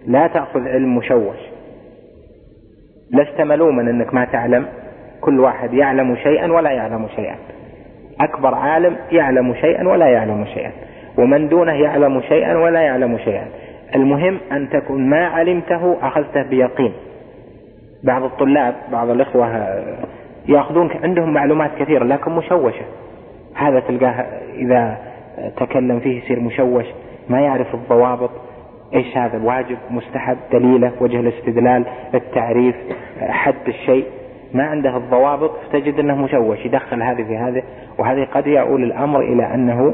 لا تأخذ علم مشوش. لست ملوما أنك ما تعلم. كل واحد يعلم شيئا ولا يعلم شيئا. أكبر عالم يعلم شيئا ولا يعلم شيئا. ومن دونه يعلم شيئا ولا يعلم شيئا. المهم أن تكون ما علمته أخذته بيقين. بعض الطلاب بعض الإخوة يأخذون عندهم معلومات كثيرة لكن مشوشة. هذا تلقاه إذا تكلم فيه يصير مشوش ما يعرف الضوابط. إيش هذا؟ واجب مستحب دليله وجه الاستدلال التعريف حد الشيء. ما عنده الضوابط فتجد أنه مشوش يدخل هذه في هذه. وهذه قد يؤول الأمر إلى أنه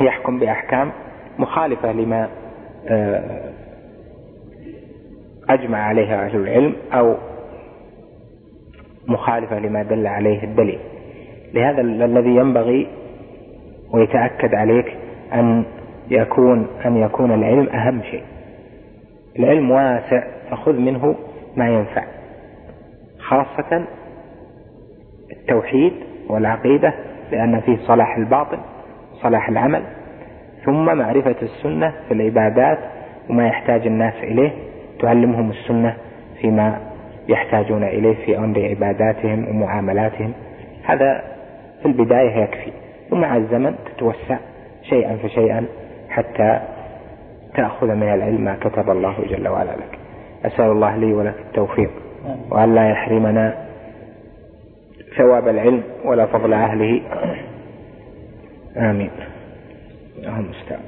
يحكم بأحكام مخالفة لما آه، أجمع عليها أهل العلم أو مخالفة لما دل عليه الدليل. لهذا الذي ينبغي ويتأكد عليك أن يكون أن يكون العلم أهم شيء. العلم واسع فخذ منه ما ينفع. خاصة التوحيد والعقيدة لأن فيه صلاح الباطن صلاح العمل ثم معرفة السنة في العبادات وما يحتاج الناس إليه. تعلمهم السنة فيما يحتاجون إليه في أمر عباداتهم ومعاملاتهم. هذا في البداية يكفي ومع الزمن تتوسع شيئا فشيئا. حتى تأخذ من العلم ما كتب الله جل وعلا لك. أسأل الله لي ولك التوفيق وأن لا يحرمنا ثواب العلم ولا فضل أهله. آمين. اللهم المستعان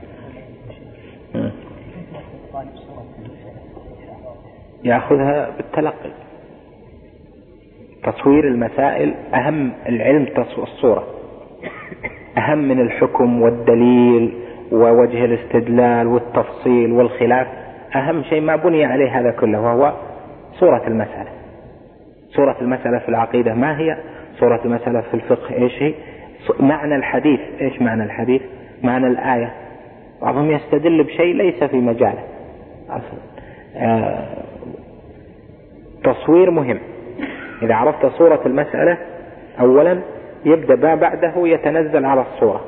يأخذها بالتلقي. تصوير المسائل أهم العلم الصورة. أهم من الحكم والدليل. ووجه الاستدلال والتفصيل والخلاف أهم شيء ما بني عليه هذا كله وهو صورة المسألة. صورة المسألة في العقيدة ما هي؟ صورة المسألة في الفقه إيش هي؟ معنى الحديث. إيش معنى الحديث؟ معنى الآية. بعضهم يستدل بشيء ليس في مجاله. أصلا. آه تصوير مهم. إذا عرفت صورة المسألة أولا يبدأ ما بعده يتنزل على الصورة.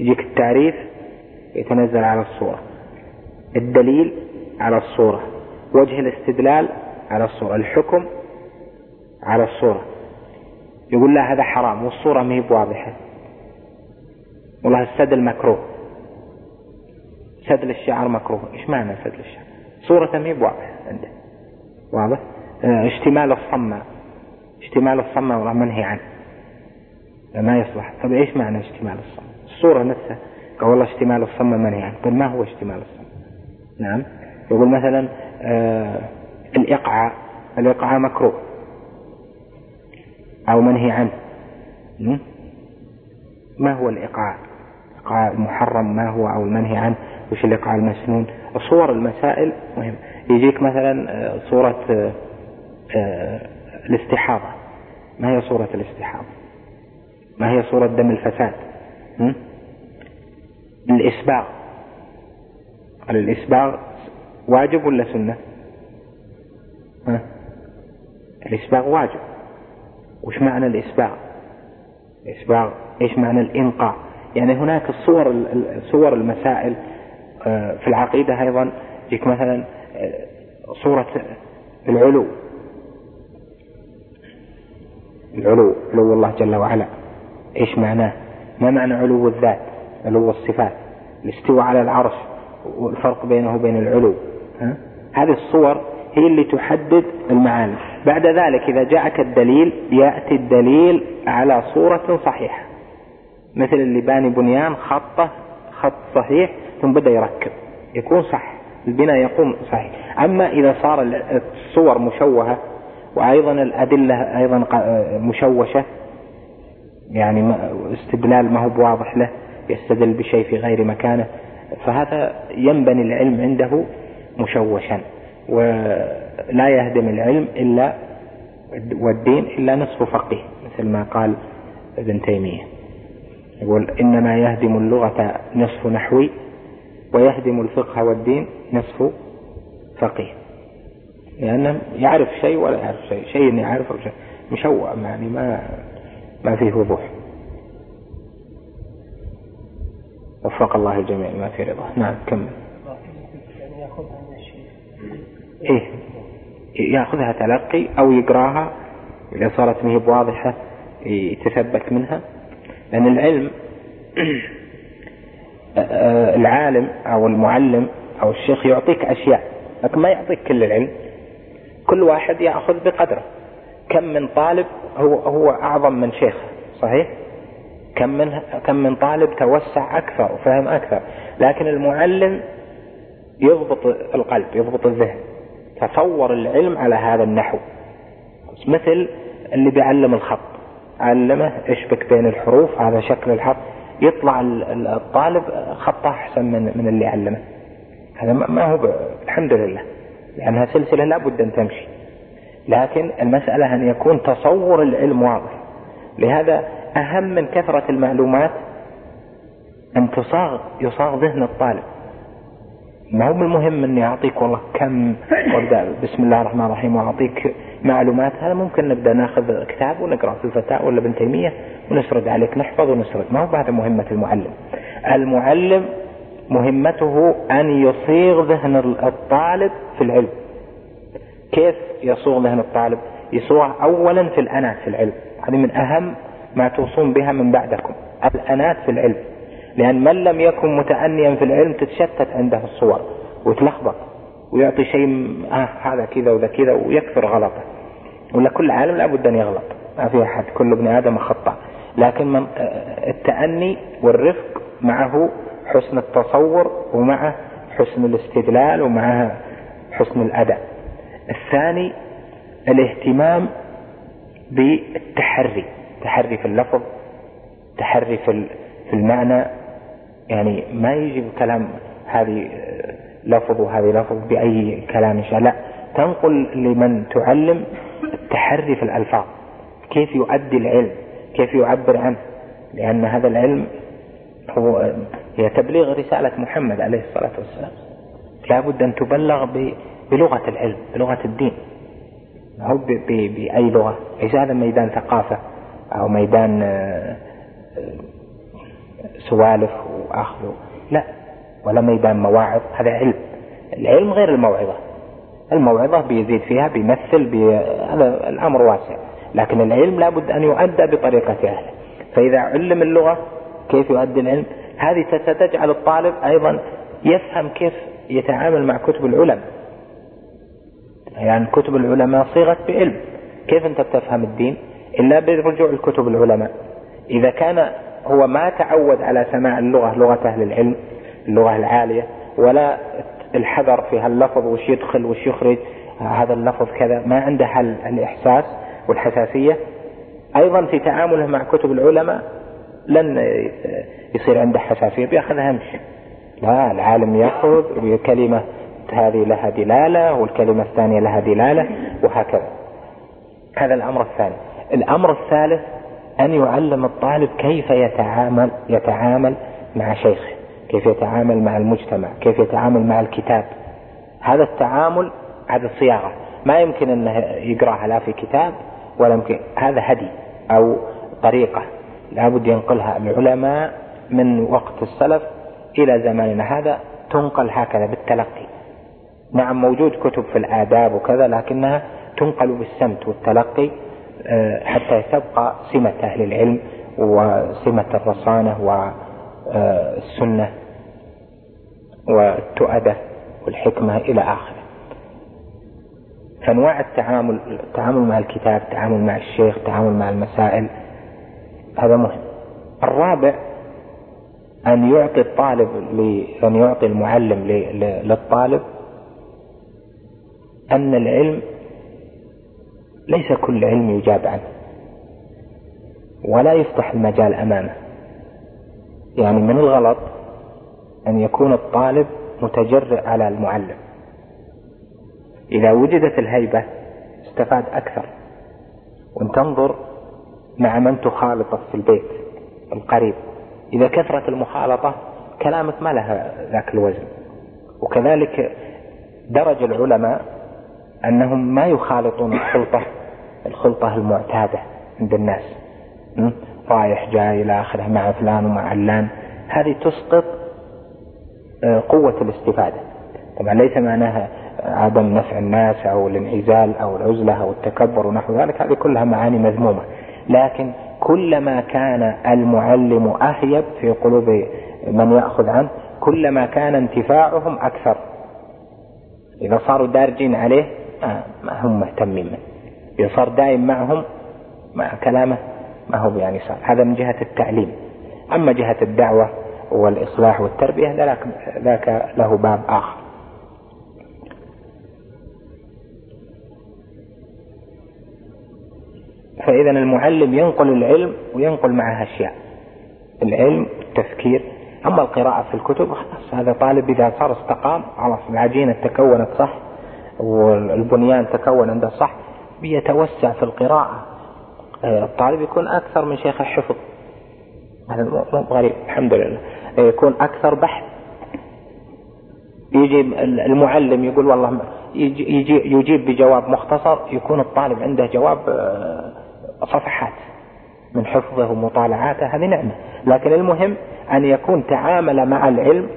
يجيك التعريف يتنزل على الصورة. الدليل على الصورة. وجه الاستدلال على الصورة. الحكم على الصورة. يقول لا هذا حرام والصورة ما هي بواضحة. والله السدل مكروه. سدل الشعر مكروه. إيش معنى سدل الشعر؟ صورة ما هي بواضحة عنده واضح؟ آه اشتمال الصمة اشتمال الصمة والله منهي عنه. ما يصلح. طيب إيش معنى اشتمال الصمة الصورة نفسها. قال والله اشتمال الصمة منهي عنه طيب ما هو اشتمال الصمة نعم. يقول مثلا آه الإقعاء. الإقعاء مكروه. أو منهي عنه. ما هو الإقعاء؟ الإقعاء المحرم ما هو أو المنهي عنه؟ وش الإقعاء المسنون؟ صور المسائل. مهم. يجيك مثلا صورة الاستحاضة. ما هي صورة الاستحاضة؟ ما هي صورة دم الفساد؟ الإسباغ الإسباغ واجب ولا سنة؟ ها؟ الإسباغ واجب. وش معنى الإسباغ؟ الإسباغ إيش معنى الإنقاء؟ يعني هناك الصور صور المسائل في العقيدة أيضا. يجيك مثلا صورة العلو. العلو علو الله جل وعلا. إيش معناه؟ ما معنى علو الذات؟ علو الصفات الاستواء على العرش والفرق بينه وبين العلو. ها؟ هذه الصور هي اللي تحدد المعاني. بعد ذلك إذا جاءك الدليل يأتي الدليل على صورة صحيحة. مثل اللي باني بنيان خطة خط صحيح ثم بدأ يركب. يكون صح. البناء يقوم صحيح. أما إذا صار الصور مشوهة وأيضا الأدلة أيضا مشوشة يعني استدلال ما هو بواضح له يستدل بشيء في غير مكانه فهذا ينبني العلم عنده مشوشا ولا يهدم العلم إلا والدين إلا نصف فقيه مثل ما قال ابن تيمية. يقول إنما يهدم اللغة نصف نحوي ويهدم الفقه والدين نصف فقيه. لأنه يعرف شيء ولا يعرف شيء شيء يعرفه مشوه يعني ما ما فيه وضوح. وفق الله الجميع ما في رضا. نعم كمل. إيه يأخذها تلقي أو يقراها إذا صارت ما هي بواضحة يتثبت منها. لأن العلم العالم أو المعلم أو الشيخ يعطيك أشياء لكن ما يعطيك كل العلم. كل واحد يأخذ بقدره. كم من طالب هو هو أعظم من شيخ صحيح؟ كم من كم من طالب توسع أكثر وفهم أكثر. لكن المعلم يضبط القلب يضبط الذهن. تصور العلم على هذا النحو. مثل اللي بيعلم الخط. علمه اشبك بين الحروف هذا شكل الحرف. يطلع الطالب خطه أحسن من من اللي علمه. هذا ما هو الحمد لله. لأنها سلسلة لابد أن تمشي. لكن المسألة أن يكون تصور العلم واضح. لهذا أهم من كثرة المعلومات أن تصاغ يصاغ ذهن الطالب. ما هو المهم إني أعطيك والله كم وأبدأ. بسم الله الرحمن الرحيم وأعطيك معلومات. هذا ممكن نبدأ ناخذ كتاب ونقرأ في الفتاة ولا ابن تيمية ونسرد عليك؟ نحفظ ونسرد. ما هو هذا مهمة المعلم؟ المعلم مهمته أن يصيغ ذهن الطالب في العلم. كيف يصوغ ذهن الطالب؟ يصوغ اولا في الانات في العلم. هذه من أهم ما توصون بها من بعدكم الأنات في العلم. لأن من لم يكن متأنيا في العلم تتشتت عنده الصور ويتلخبط ويعطي شيء آه هذا كذا وذا كذا ويكثر غلطه. ولا كل عالم لابد أن يغلط ما في أحد كل ابن آدم خطأ. لكن من التأني والرفق معه حسن التصور ومعه حسن الاستدلال ومعه حسن الأداء. الثاني الاهتمام بالتحري. تحري في اللفظ تحري في المعنى. يعني ما يجي بكلام هذه لفظ وهذه لفظ بأي كلام شاء لا تنقل لمن تعلم التحري في الألفاظ. كيف يؤدي العلم؟ كيف يعبر عنه؟ لأن هذا العلم هو هي تبليغ رسالة محمد عليه الصلاة والسلام. لابد أن تبلغ بلغة العلم بلغة الدين. أو بأي لغة؟ ليس هذا ميدان ثقافة. أو ميدان آه، سوالف وأخذ لا ولا ميدان مواعظ. هذا علم. العلم غير الموعظة. الموعظة بيزيد فيها بيمثل بي... هذا الأمر واسع. لكن العلم لابد أن يؤدى بطريقة أهله فإذا علم اللغة كيف يؤدي العلم؟ هذه ستجعل الطالب أيضا يفهم كيف يتعامل مع كتب العلماء. يعني كتب العلماء صيغت بعلم. كيف أنت بتفهم الدين؟ إلا بالرجوع لكتب العلماء. إذا كان هو ما تعود على سماع اللغة لغة أهل العلم اللغة العالية ولا الحذر في هاللفظ وش يدخل وش يخرج هذا اللفظ كذا ما عنده حل الإحساس والحساسية. أيضا في تعامله مع كتب العلماء لن يصير عنده حساسية بيأخذها همش. لا العالم يأخذ بكلمة هذه لها دلالة والكلمة الثانية لها دلالة وهكذا. هذا الأمر الثاني. الأمر الثالث أن يعلم الطالب كيف يتعامل يتعامل مع شيخه كيف يتعامل مع المجتمع كيف يتعامل مع الكتاب. هذا التعامل هذا صياغة ما يمكن أنه يقرأها لا في كتاب ولا يمكن. هذا هدي أو طريقة لابد ينقلها العلماء من وقت السلف إلى زماننا. هذا تنقل هكذا بالتلقي. نعم موجود كتب في الآداب وكذا لكنها تنقل بالسمت والتلقي. حتى تبقى سمة أهل العلم وسمة الرصانة والسنة والتؤدة والحكمة إلى آخره. فأنواع التعامل التعامل مع الكتاب التعامل مع الشيخ التعامل مع المسائل هذا مهم. الرابع أن يعطي الطالب أن يعطي المعلم للطالب أن العلم ليس كل علم يجاب عنه. ولا يفتح المجال أمامه. يعني من الغلط أن يكون الطالب متجرئ على المعلم. إذا وجدت الهيبة استفاد أكثر. وإن تنظر مع من تخالطه في البيت القريب. إذا كثرت المخالطة كلامك ما لها ذاك الوزن. وكذلك درج العلماء أنهم ما يخالطون الخلطة الخلطة المعتادة عند الناس. رايح جاي إلى آخره مع فلان ومع علان. هذه تسقط آه، قوة الاستفادة. طبعا ليس معناها عدم نفع الناس أو الانعزال أو العزلة أو التكبر ونحو ذلك هذه كلها معاني مذمومة. لكن كلما كان المعلم أهيب في قلوب من يأخذ عنه كلما كان انتفاعهم أكثر. إذا صاروا دارجين عليه ما هم مهتمين منه إذا صار دائم معهم مع كلامه ما هو يعني صار. هذا من جهة التعليم. أما جهة الدعوة والإصلاح والتربية ذاك, ذاك له باب آخر. فإذا المعلم ينقل العلم وينقل معها أشياء. العلم التفكير. أما القراءة في الكتب خلاص هذا طالب إذا صار استقام خلاص العجينة تكونت صح. والبنيان تكون عنده صح بيتوسع في القراءة. آه، الطالب يكون أكثر من شيخ الحفظ. هذا مو غريب. الحمد لله. يكون أكثر بحث. يجي المعلم يقول والله يجي يجيب بجواب مختصر يكون الطالب عنده جواب آه، صفحات من حفظه ومطالعاته هذه نعمة. لكن المهم أن يكون تعامل مع العلم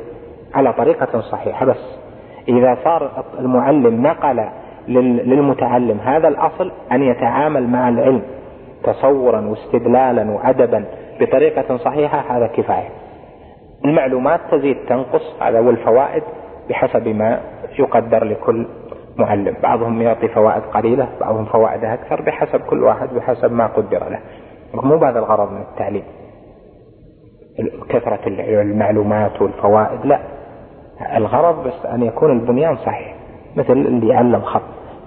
على طريقة صحيحة بس. إذا صار المعلم نقل للمتعلم هذا الأصل أن يتعامل مع العلم تصورا واستدلالا وأدبا بطريقة صحيحة هذا كفاية. المعلومات تزيد تنقص هذا والفوائد بحسب ما يقدر لكل معلم. بعضهم يعطي فوائد قليلة بعضهم فوائد أكثر بحسب كل واحد بحسب ما قدر له. مو بهذا الغرض من التعليم. كثرة المعلومات والفوائد لا. الغرض بس أن يكون البنيان صحيح مثل اللي يعلم خط.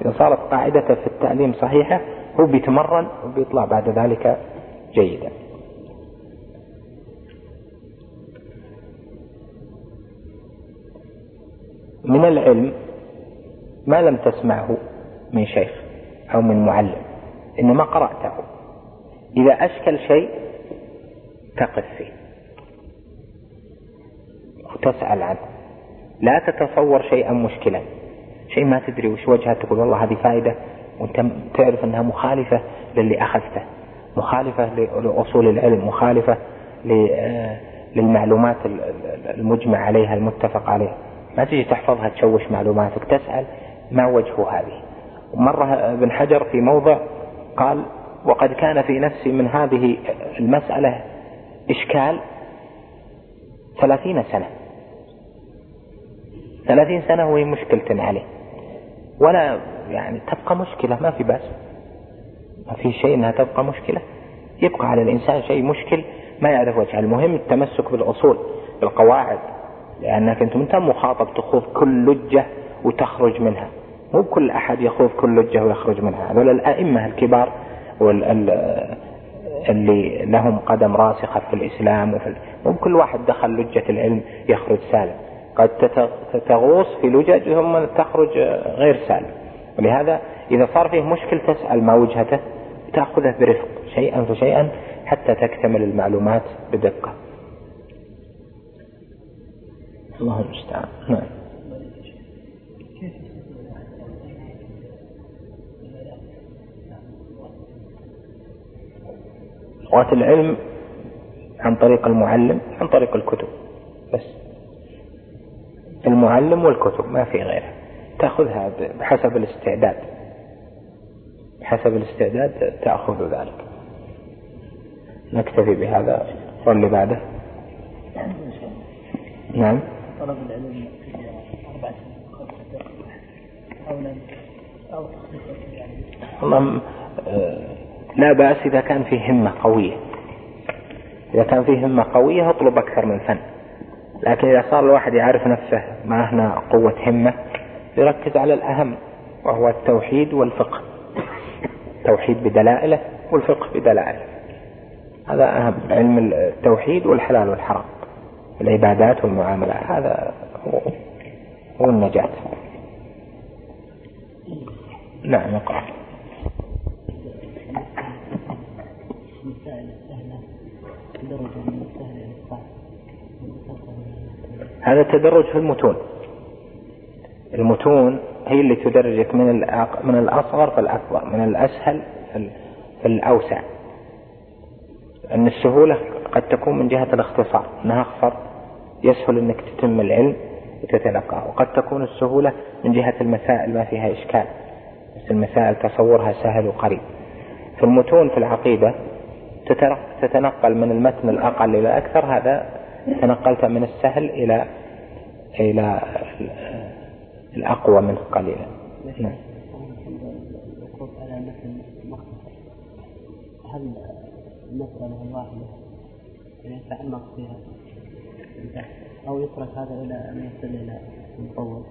إذا صارت قاعدته في التعليم صحيحة هو بيتمرن وبيطلع بعد ذلك جيدا. من العلم ما لم تسمعه من شيخ أو من معلم إنما قرأته. إذا أشكل شيء تقف فيه. وتسأل عنه. لا تتصور شيئا مشكلا. شيء ما تدري وش وجهه تقول والله هذه فائدة وأنت تعرف إنها مخالفة للي أخذته مخالفة لأصول العلم مخالفة آه، للمعلومات المجمع عليها المتفق عليها. ما تجي تحفظها تشوش معلوماتك تسأل ما وجه هذه. مرة ابن حجر في موضع قال وقد كان في نفسي من هذه المسألة إشكال ثلاثين سنة. ثلاثين سنة وهي مشكلة عليه. ولا يعني تبقى مشكلة ما في بأس. ما في شيء إنها تبقى مشكلة. يبقى على الإنسان شيء مشكل ما يعرف وجهه. المهم التمسك بالأصول بالقواعد. لأنك أنت انت مخاطب تخوض كل لجة وتخرج منها؟ مو كل أحد يخوض كل لجة ويخرج منها. هذول الأئمة الكبار اللي لهم قدم راسخة في الإسلام وفي مو كل واحد دخل لجة العلم يخرج سالم. قد تغوص في لجج ثم تخرج غير سالم. ولهذا إذا صار فيه مشكل تسأل ما وجهته تأخذه برفق شيئا فشيئا حتى تكتمل المعلومات بدقة. الله المستعان. نعم. لغات العلم عن طريق المعلم عن طريق الكتب. بس. المعلم والكتب ما في غيرها تأخذها بحسب الاستعداد. بحسب الاستعداد تأخذ ذلك. نكتفي بهذا. واللي بعده؟ نعم. طلب العلم أربع أو والله لا بأس إذا كان فيه همة قوية. إذا كان فيه همة قوية أطلب أكثر من فن. لكن إذا صار الواحد يعرف نفسه ما هنا قوة همة يركز على الأهم وهو التوحيد والفقه. التوحيد بدلائله والفقه بدلائله. هذا أهم علم التوحيد والحلال والحرام. العبادات والمعاملات هذا هو, هو النجاة. نعم اقرأ هذا تدرج في المتون. المتون هي اللي تدرجك من من الأصغر في الأكبر من الأسهل في الأوسع. أن السهولة قد تكون من جهة الاختصار. أنها أخفر يسهل أنك تتم العلم وتتلقاه. وقد تكون السهولة من جهة المسائل ما فيها إشكال. بس المسائل تصورها سهل وقريب. في في العقيدة تتنقل من المتن الأقل إلى الأكثر هذا تنقلت من السهل إلى إلى الأقوى منه قليلا. نعم. هل المسألة الواحدة يتعمق فيها أو يترك هذا إلى أن يصل إلى المطول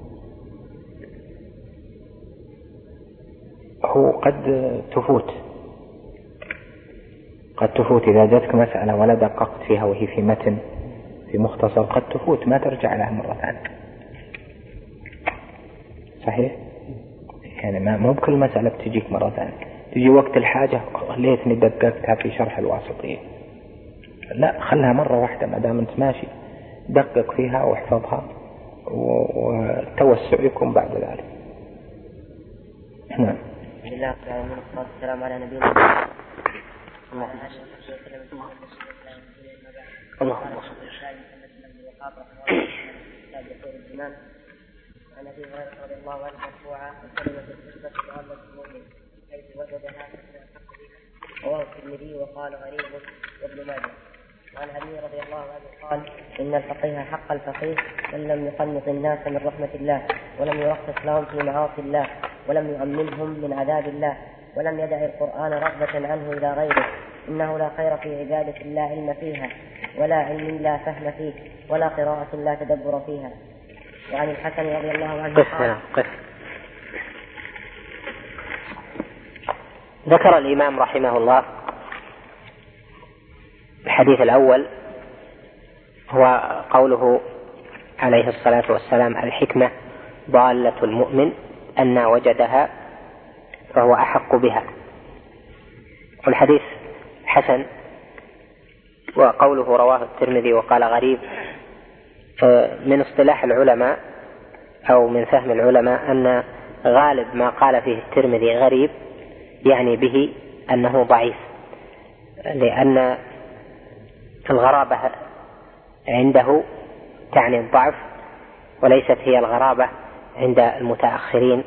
هو قد تفوت. قد تفوت إذا جاتك مسألة ولا دققت فيها وهي في متن. في مختصر قد تفوت ما ترجع لها مرة ثانية صحيح؟ يعني ما مو بكل مسألة بتجيك مرة ثانية. تجي وقت الحاجة ليتني دققتها في شرح الواسطية. لا خلها مرة واحدة ما دام أنت ماشي. دقق فيها واحفظها والتوسع يكون بعد ذلك. نعم. بسم الله والصلاة والسلام على نبينا صل ابي رضي الله عنه مرفوعا المؤمن حيث وجدها رواه وقال غريب وابن ماجه وعن علي رضي الله عنه قال ان الفقيه حق الفقيه من لم يقنط الناس من رحمه الله ولم يرخص لهم في معاصي الله ولم يؤمنهم من عذاب الله ولم يدع القران رغبه عنه إلى غيره إنه لا خير في عبادة لا علم فيها ولا علم لا فهم فيه ولا قراءة لا تدبر فيها. وعن الحسن رضي الله عنه قال قف. ذكر الإمام رحمه الله الحديث الأول هو قوله عليه الصلاة والسلام الحكمة ضالة المؤمن أن وجدها فهو أحق بها. والحديث حسن. وقوله رواه الترمذي وقال غريب. من اصطلاح العلماء أو من فهم العلماء أن غالب ما قال فيه الترمذي غريب يعني به أنه ضعيف. لأن الغرابة عنده تعني الضعف وليست هي الغرابة عند المتأخرين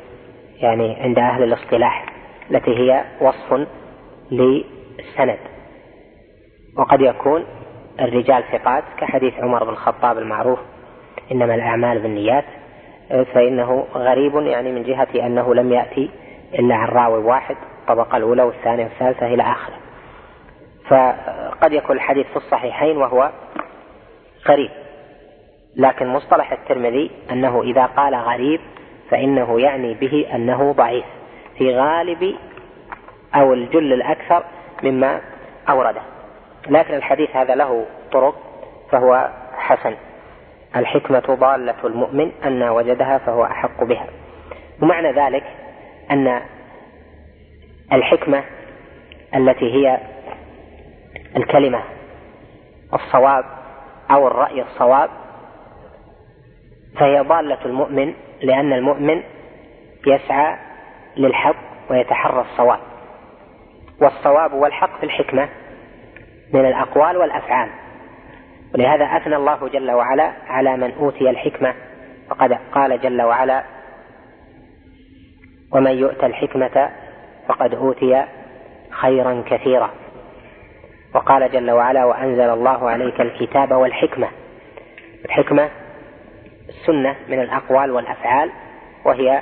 يعني عند أهل الاصطلاح التي هي وصف للسند. وقد يكون الرجال ثقات كحديث عمر بن الخطاب المعروف إنما الأعمال بالنيات فإنه غريب يعني من جهة أنه لم يأتي إلا عن راوي واحد الطبقة الأولى والثانية والثالثة إلى آخره. فقد يكون الحديث في الصحيحين وهو غريب لكن مصطلح الترمذي أنه إذا قال غريب فإنه يعني به أنه ضعيف في غالب أو الجل الأكثر مما أورده. لكن الحديث هذا له طرق فهو حسن. الحكمة ضالة المؤمن أن وجدها فهو أحق بها. ومعنى ذلك أن الحكمة التي هي الكلمة الصواب أو الرأي الصواب فهي ضالة المؤمن لأن المؤمن يسعى للحق ويتحرى الصواب. والصواب والحق في الحكمة من الأقوال والأفعال. ولهذا أثنى الله جل وعلا على من أوتي الحكمة. فقد قال جل وعلا ومن يؤت الحكمة فقد أوتي خيرا كثيرا. وقال جل وعلا وأنزل الله عليك الكتاب والحكمة. الحكمة السنة من الأقوال والأفعال وهي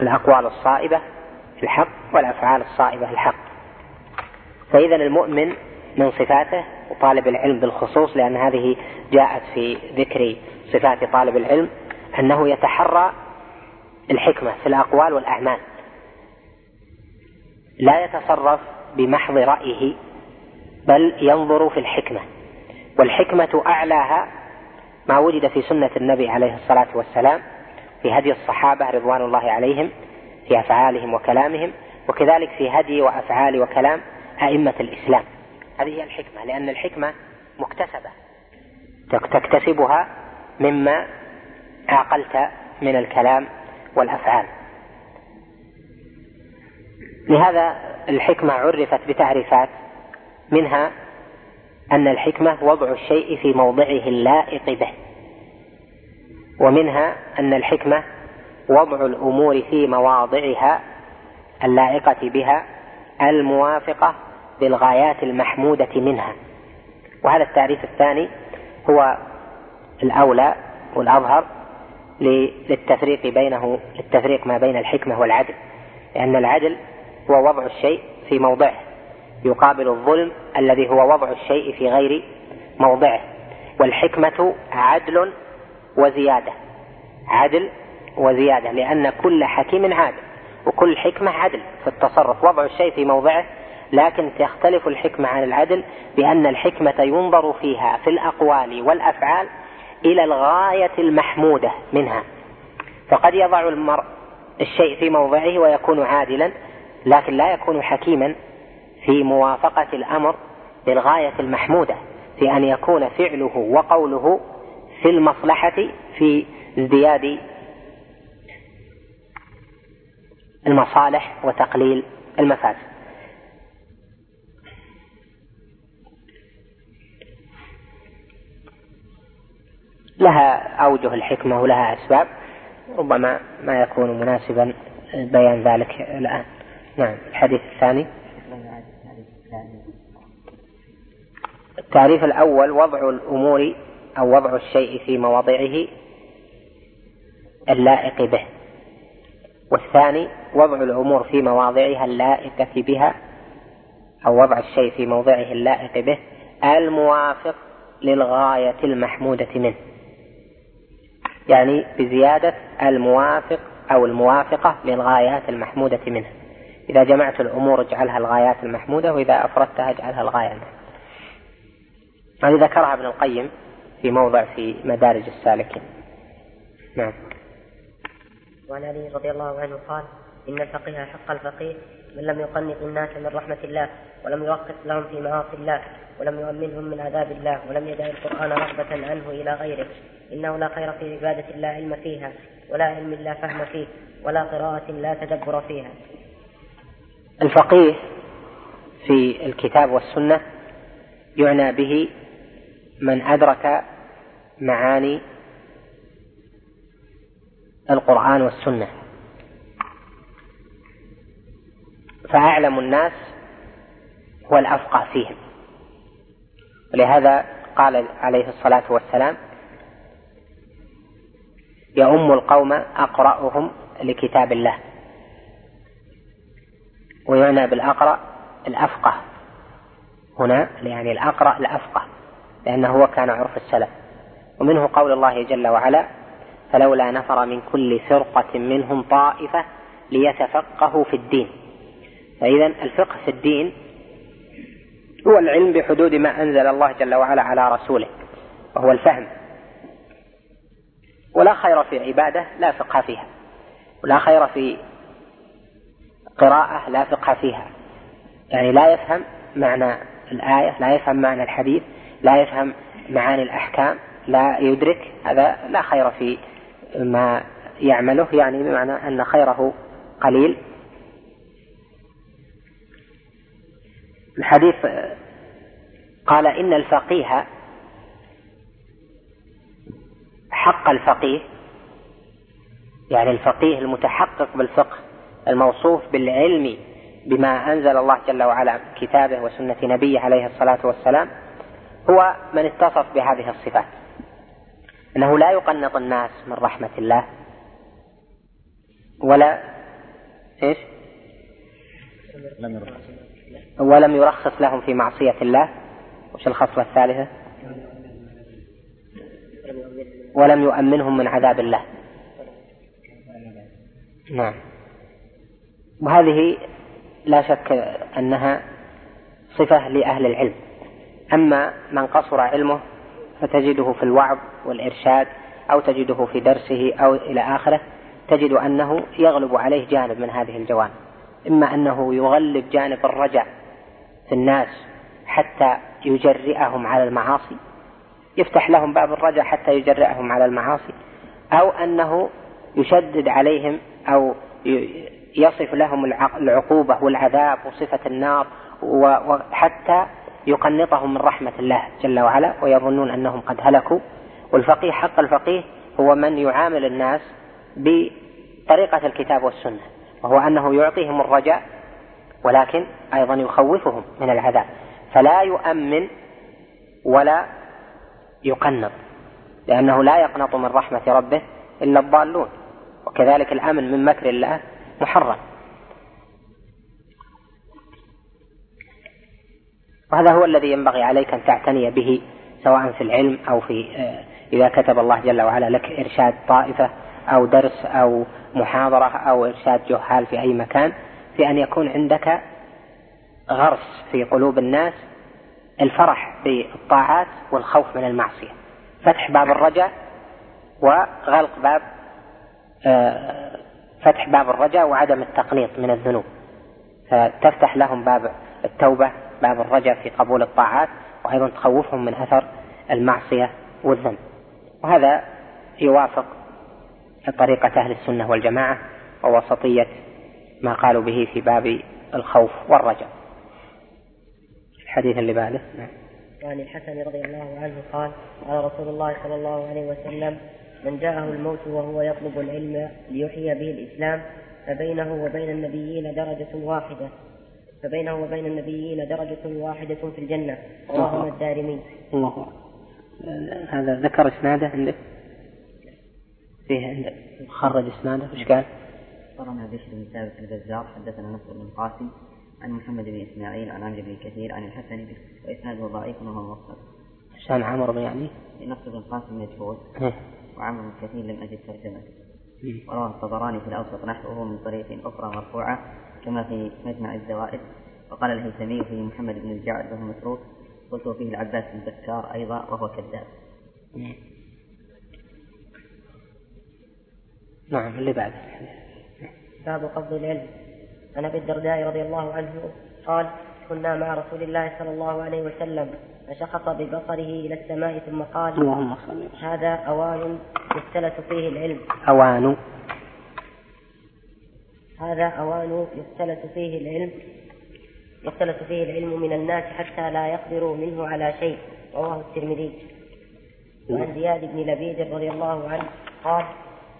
الأقوال الصائبة الحق والأفعال الصائبة الحق. فإذا المؤمن من صفاته وطالب العلم بالخصوص لأن هذه جاءت في ذكر صفات طالب العلم أنه يتحرى الحكمة في الأقوال والأعمال. لا يتصرف بمحض رأيه بل ينظر في الحكمة. والحكمة أعلاها ما وجد في سنة النبي عليه الصلاة والسلام في هدي الصحابة رضوان الله عليهم في أفعالهم وكلامهم وكذلك في هدي وأفعال وكلام أئمة الإسلام. هذه هي الحكمة لأن الحكمة مكتسبة. تكتسبها مما عقلت من الكلام والأفعال. لهذا الحكمة عرفت بتعريفات منها أن الحكمة وضع الشيء في موضعه اللائق به. ومنها أن الحكمة وضع الأمور في مواضعها اللائقة بها الموافقة للغايات المحمودة منها. وهذا التعريف الثاني هو الأولى والأظهر للتفريق بينه للتفريق ما بين الحكمة والعدل. لأن العدل هو وضع الشيء في موضعه. يقابل الظلم الذي هو وضع الشيء في غير موضعه. والحكمة عدل وزيادة. عدل وزيادة. لأن كل حكيم عادل. وكل حكمة عدل في التصرف. وضع الشيء في موضعه لكن تختلف الحكمة عن العدل بأن الحكمة ينظر فيها في الأقوال والأفعال إلى الغاية المحمودة منها. فقد يضع المرء الشيء في موضعه ويكون عادلا لكن لا يكون حكيما في موافقة الأمر للغاية المحمودة في أن يكون فعله وقوله في المصلحة في ازدياد المصالح وتقليل المفاسد. لها أوجه الحكمة ولها أسباب ربما ما يكون مناسبا بيان ذلك الآن. نعم الحديث الثاني. التعريف الأول وضع الأمور أو وضع الشيء في مواضعه اللائق به. والثاني وضع الأمور في مواضعها اللائقة بها أو وضع الشيء في موضعه اللائق به الموافق للغاية المحمودة منه. يعني بزيادة الموافق أو الموافقة للغايات المحمودة منه. إذا جمعت الأمور اجعلها الغايات المحمودة وإذا أفردتها اجعلها الغاية المحمودة. هذه ذكرها ابن القيم في موضع في مدارج السالكين. نعم. وعن علي رضي الله عنه قال إن الفقيه حق الفقيه من لم يقنط الناس من رحمة الله ولم يرخص لهم في معاصي الله ولم يؤمنهم من عذاب الله ولم يدع القرآن رغبة عنه إلى غيره. إنه لا خير في عبادة لا علم فيها ولا علم لا فهم فيه ولا قراءة لا تدبر فيها. الفقيه في الكتاب والسنة يعنى به من أدرك معاني القرآن والسنة. فأعلم الناس هو الأفقه فيهم. ولهذا قال عليه الصلاة والسلام يؤم القوم أقرأهم لكتاب الله. ويعنى بالأقرأ الأفقه. هنا يعني الأقرأ الأفقه لأنه هو كان عرف السلف. ومنه قول الله جل وعلا فلولا نفر من كل فرقة منهم طائفة ليتفقهوا في الدين فإذا الفقه في الدين هو العلم بحدود ما أنزل الله جل وعلا على رسوله وهو الفهم. ولا خير في عبادة لا فقه فيها. ولا خير في قراءة لا فقه فيها. يعني لا يفهم معنى الآية لا يفهم معنى الحديث لا يفهم معاني الأحكام لا يدرك. هذا لا خير في ما يعمله يعني بمعنى أن خيره قليل. الحديث قال إن الفقيه حق الفقيه. يعني الفقيه المتحقق بالفقه الموصوف بالعلم بما أنزل الله جل وعلا كتابه وسنة نبيه عليه الصلاة والسلام هو من اتصف بهذه الصفات. أنه لا يقنط الناس من رحمة الله ولا إيش؟ ولم يرخص لهم في معصية الله. وش الخصلة الثالثة؟ ولم يؤمنهم من عذاب الله. نعم. وهذه لا شك أنها صفة لأهل العلم. أما من قصر علمه فتجده في الوعظ والإرشاد أو تجده في درسه أو إلى آخره تجد أنه يغلب عليه جانب من هذه الجوانب. إما أنه يغلب جانب الرجع في الناس حتى يجرئهم على المعاصي يفتح لهم باب الرجع حتى يجرئهم على المعاصي أو أنه يشدد عليهم أو يصف لهم العقوبة والعذاب وصفة النار وحتى يقنطهم من رحمة الله جل وعلا ويظنون أنهم قد هلكوا. والفقيه حق الفقيه هو من يعامل الناس بطريقة الكتاب والسنة وهو أنه يعطيهم الرجاء ولكن أيضا يخوفهم من العذاب. فلا يؤمن ولا يقنط لأنه لا يقنط من رحمة ربه إلا الضالون وكذلك الأمن من مكر الله محرم. وهذا هو الذي ينبغي عليك أن تعتني به سواء في العلم أو في آه، إذا كتب الله جل وعلا لك إرشاد طائفة أو درس أو محاضرة أو إرشاد جهال في أي مكان في أن يكون عندك غرس في قلوب الناس الفرح بالطاعات والخوف من المعصية. فتح باب الرجاء وغلق باب آه، فتح باب الرجاء وعدم التقنيط من الذنوب. فتفتح لهم باب التوبة باب الرجاء في قبول الطاعات وأيضا تخوفهم من أثر المعصية والذنب. وهذا يوافق طريقة أهل السنة والجماعة ووسطية ما قالوا به في باب الخوف والرجاء. الحديث اللي بعده. نعم. وعن الحسن رضي الله عنه قال قال رسول الله صلى الله عليه وسلم من جاءه الموت وهو يطلب العلم ليحيي به الإسلام فبينه وبين النبيين درجة واحدة فبينه وبين النبيين درجة واحدة في الجنة. رواه الدارمي. الله. هذا ذكر إسناده عندك فيه عندك خرج إسناده إيش قال؟ أخبرنا بشر بن ثابت البزار حدثنا نصر بن القاسم عن محمد بن إسماعيل عن عمرو بن كثير عن الحسن وإسناده ضعيف وهو موصل. عشان عمرو بن يعني؟ نصر بن القاسم مجهول إيه. وعمرو بن كثير لم أجد ترجمته. وروى الطبراني في الأوسط نحوه من طريق أخرى مرفوعة كما في مجمع الزوائد وقال الهيثمي في محمد بن الجعد وهو متروك قلت فيه العباس بن بكار أيضا وهو كذاب. نعم اللي بعده باب قبض العلم عن أبي الدرداء رضي الله عنه قال كنا مع رسول الله صلى الله عليه وسلم فشخص ببصره إلى السماء ثم قال اللهم صل هذا أوان يختلس فيه العلم. أوان. هذا أوان يختلس فيه العلم يختلس فيه العلم من الناس حتى لا يقدروا منه على شيء. رواه الترمذي. وعن زياد بن لبيد رضي الله عنه قال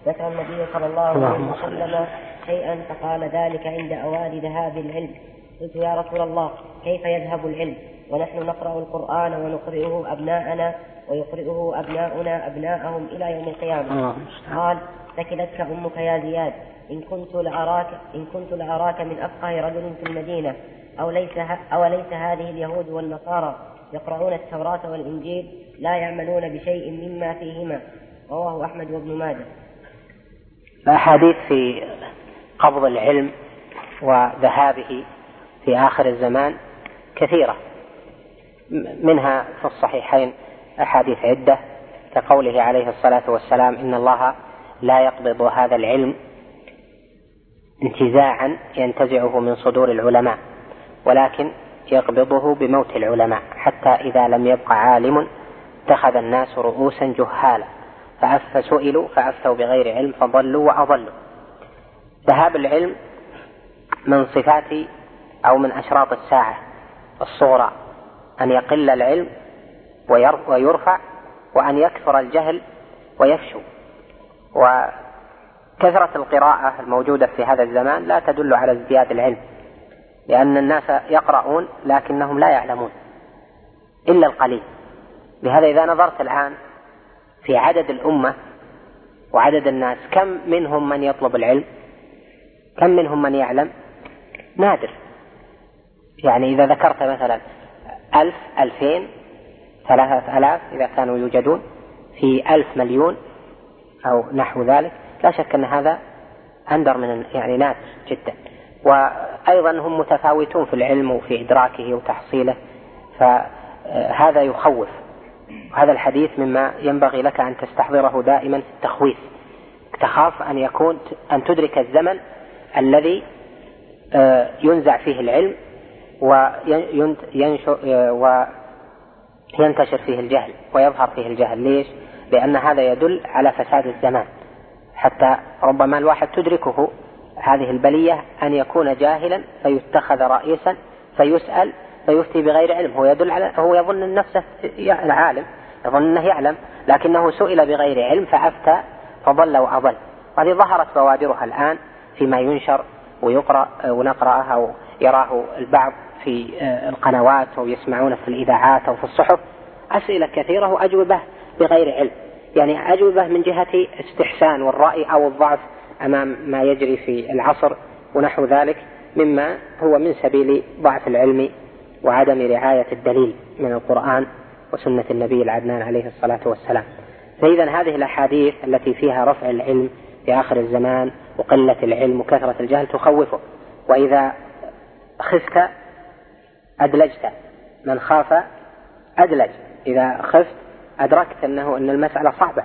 ذكر النبي صلى الله عليه وسلم. شيئا فقال ذلك عند أوان ذهاب العلم. قلت يا رسول الله كيف يذهب العلم؟ ونحن نقرأ القرآن ونقرئه أبناءنا ويقرئه أبناؤنا أبناءهم إلى يوم القيامة. قال ثكلتك أمك يا زياد. إن كنت لأراك إن كنت لأراك من أفقه رجل في المدينة أو ليس أو ليس هذه اليهود والنصارى يقرؤون التوراة والإنجيل لا يعملون بشيء مما فيهما. رواه أحمد وابن ماجه. الأحاديث في قبض العلم وذهابه في آخر الزمان كثيرة. منها في الصحيحين أحاديث عدة كقوله عليه الصلاة والسلام إن الله لا يقبض هذا العلم انتزاعا ينتزعه من صدور العلماء ولكن يقبضه بموت العلماء حتى إذا لم يبق عالم اتخذ الناس رؤوسا جهالا فسئلوا فأفتوا بغير علم فضلوا وأضلوا. ذهاب العلم من صفات أو من أشراط الساعة الصغرى أن يقل العلم وير- ويرفع وأن يكثر الجهل ويفشو. وكثرة القراءة الموجودة في هذا الزمان لا تدل على ازدياد العلم لأن الناس يقرؤون لكنهم لا يعلمون إلا القليل. لهذا إذا نظرت الآن في عدد الأمة وعدد الناس كم منهم من يطلب العلم؟ كم منهم من يعلم؟ نادر. يعني إذا ذكرت مثلا ألف ألفين ثلاثة آلاف إذا كانوا يوجدون في ألف مليون أو نحو ذلك لا شك أن هذا أندر من يعني نادر جدا. وأيضا هم متفاوتون في العلم وفي إدراكه وتحصيله فهذا يخوف. هذا الحديث مما ينبغي لك أن تستحضره دائما التخويف. تخاف أن يكون أن تدرك الزمن الذي آه، ينزع فيه العلم وينتشر فيه الجهل ويظهر فيه الجهل. ليش؟ لأن هذا يدل على فساد الزمان. حتى ربما الواحد تدركه هذه البلية أن يكون جاهلا فيتخذ رئيسا فيسأل فيفتي بغير علم. هو يدل على هو يظن نفسه عالم يظن أنه يعلم لكنه سئل بغير علم فأفتى فضل وأضل. وهذه ظهرت بوادرها الآن فيما ينشر ويقرأ ونقرأه أو يراه البعض في القنوات أو يسمعونه في الإذاعات أو في الصحف. أسئلة كثيرة وأجوبة بغير علم. يعني أجوبة من جهة استحسان والرأي أو الضعف أمام ما يجري في العصر ونحو ذلك مما هو من سبيل ضعف العلم وعدم رعاية الدليل من القرآن وسنة النبي العدنان عليه الصلاة والسلام. فإذا هذه الأحاديث التي فيها رفع العلم في آخر الزمان وقلة العلم وكثرة الجهل تخوفه. وإذا خفت أدلجت من خاف أدلج. إذا خفت أدركت أنه أن المسألة صعبة